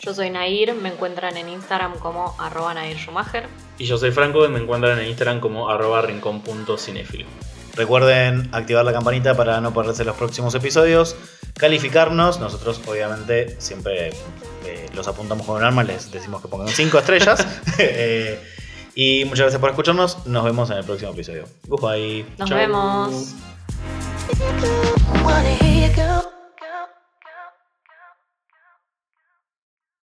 Yo soy Nair, me encuentran en Instagram como arroba Nair Schumacher. Y yo soy Franco y me encuentran en Instagram como arroba rincón.cinefilo. Recuerden activar la campanita para no perderse los próximos episodios. Calificarnos. Nosotros, obviamente, siempre eh, los apuntamos con un arma. Les decimos que pongan 5 estrellas. Eh, y muchas gracias por escucharnos. Nos vemos en el próximo episodio. Goodbye. Nos Chau. vemos.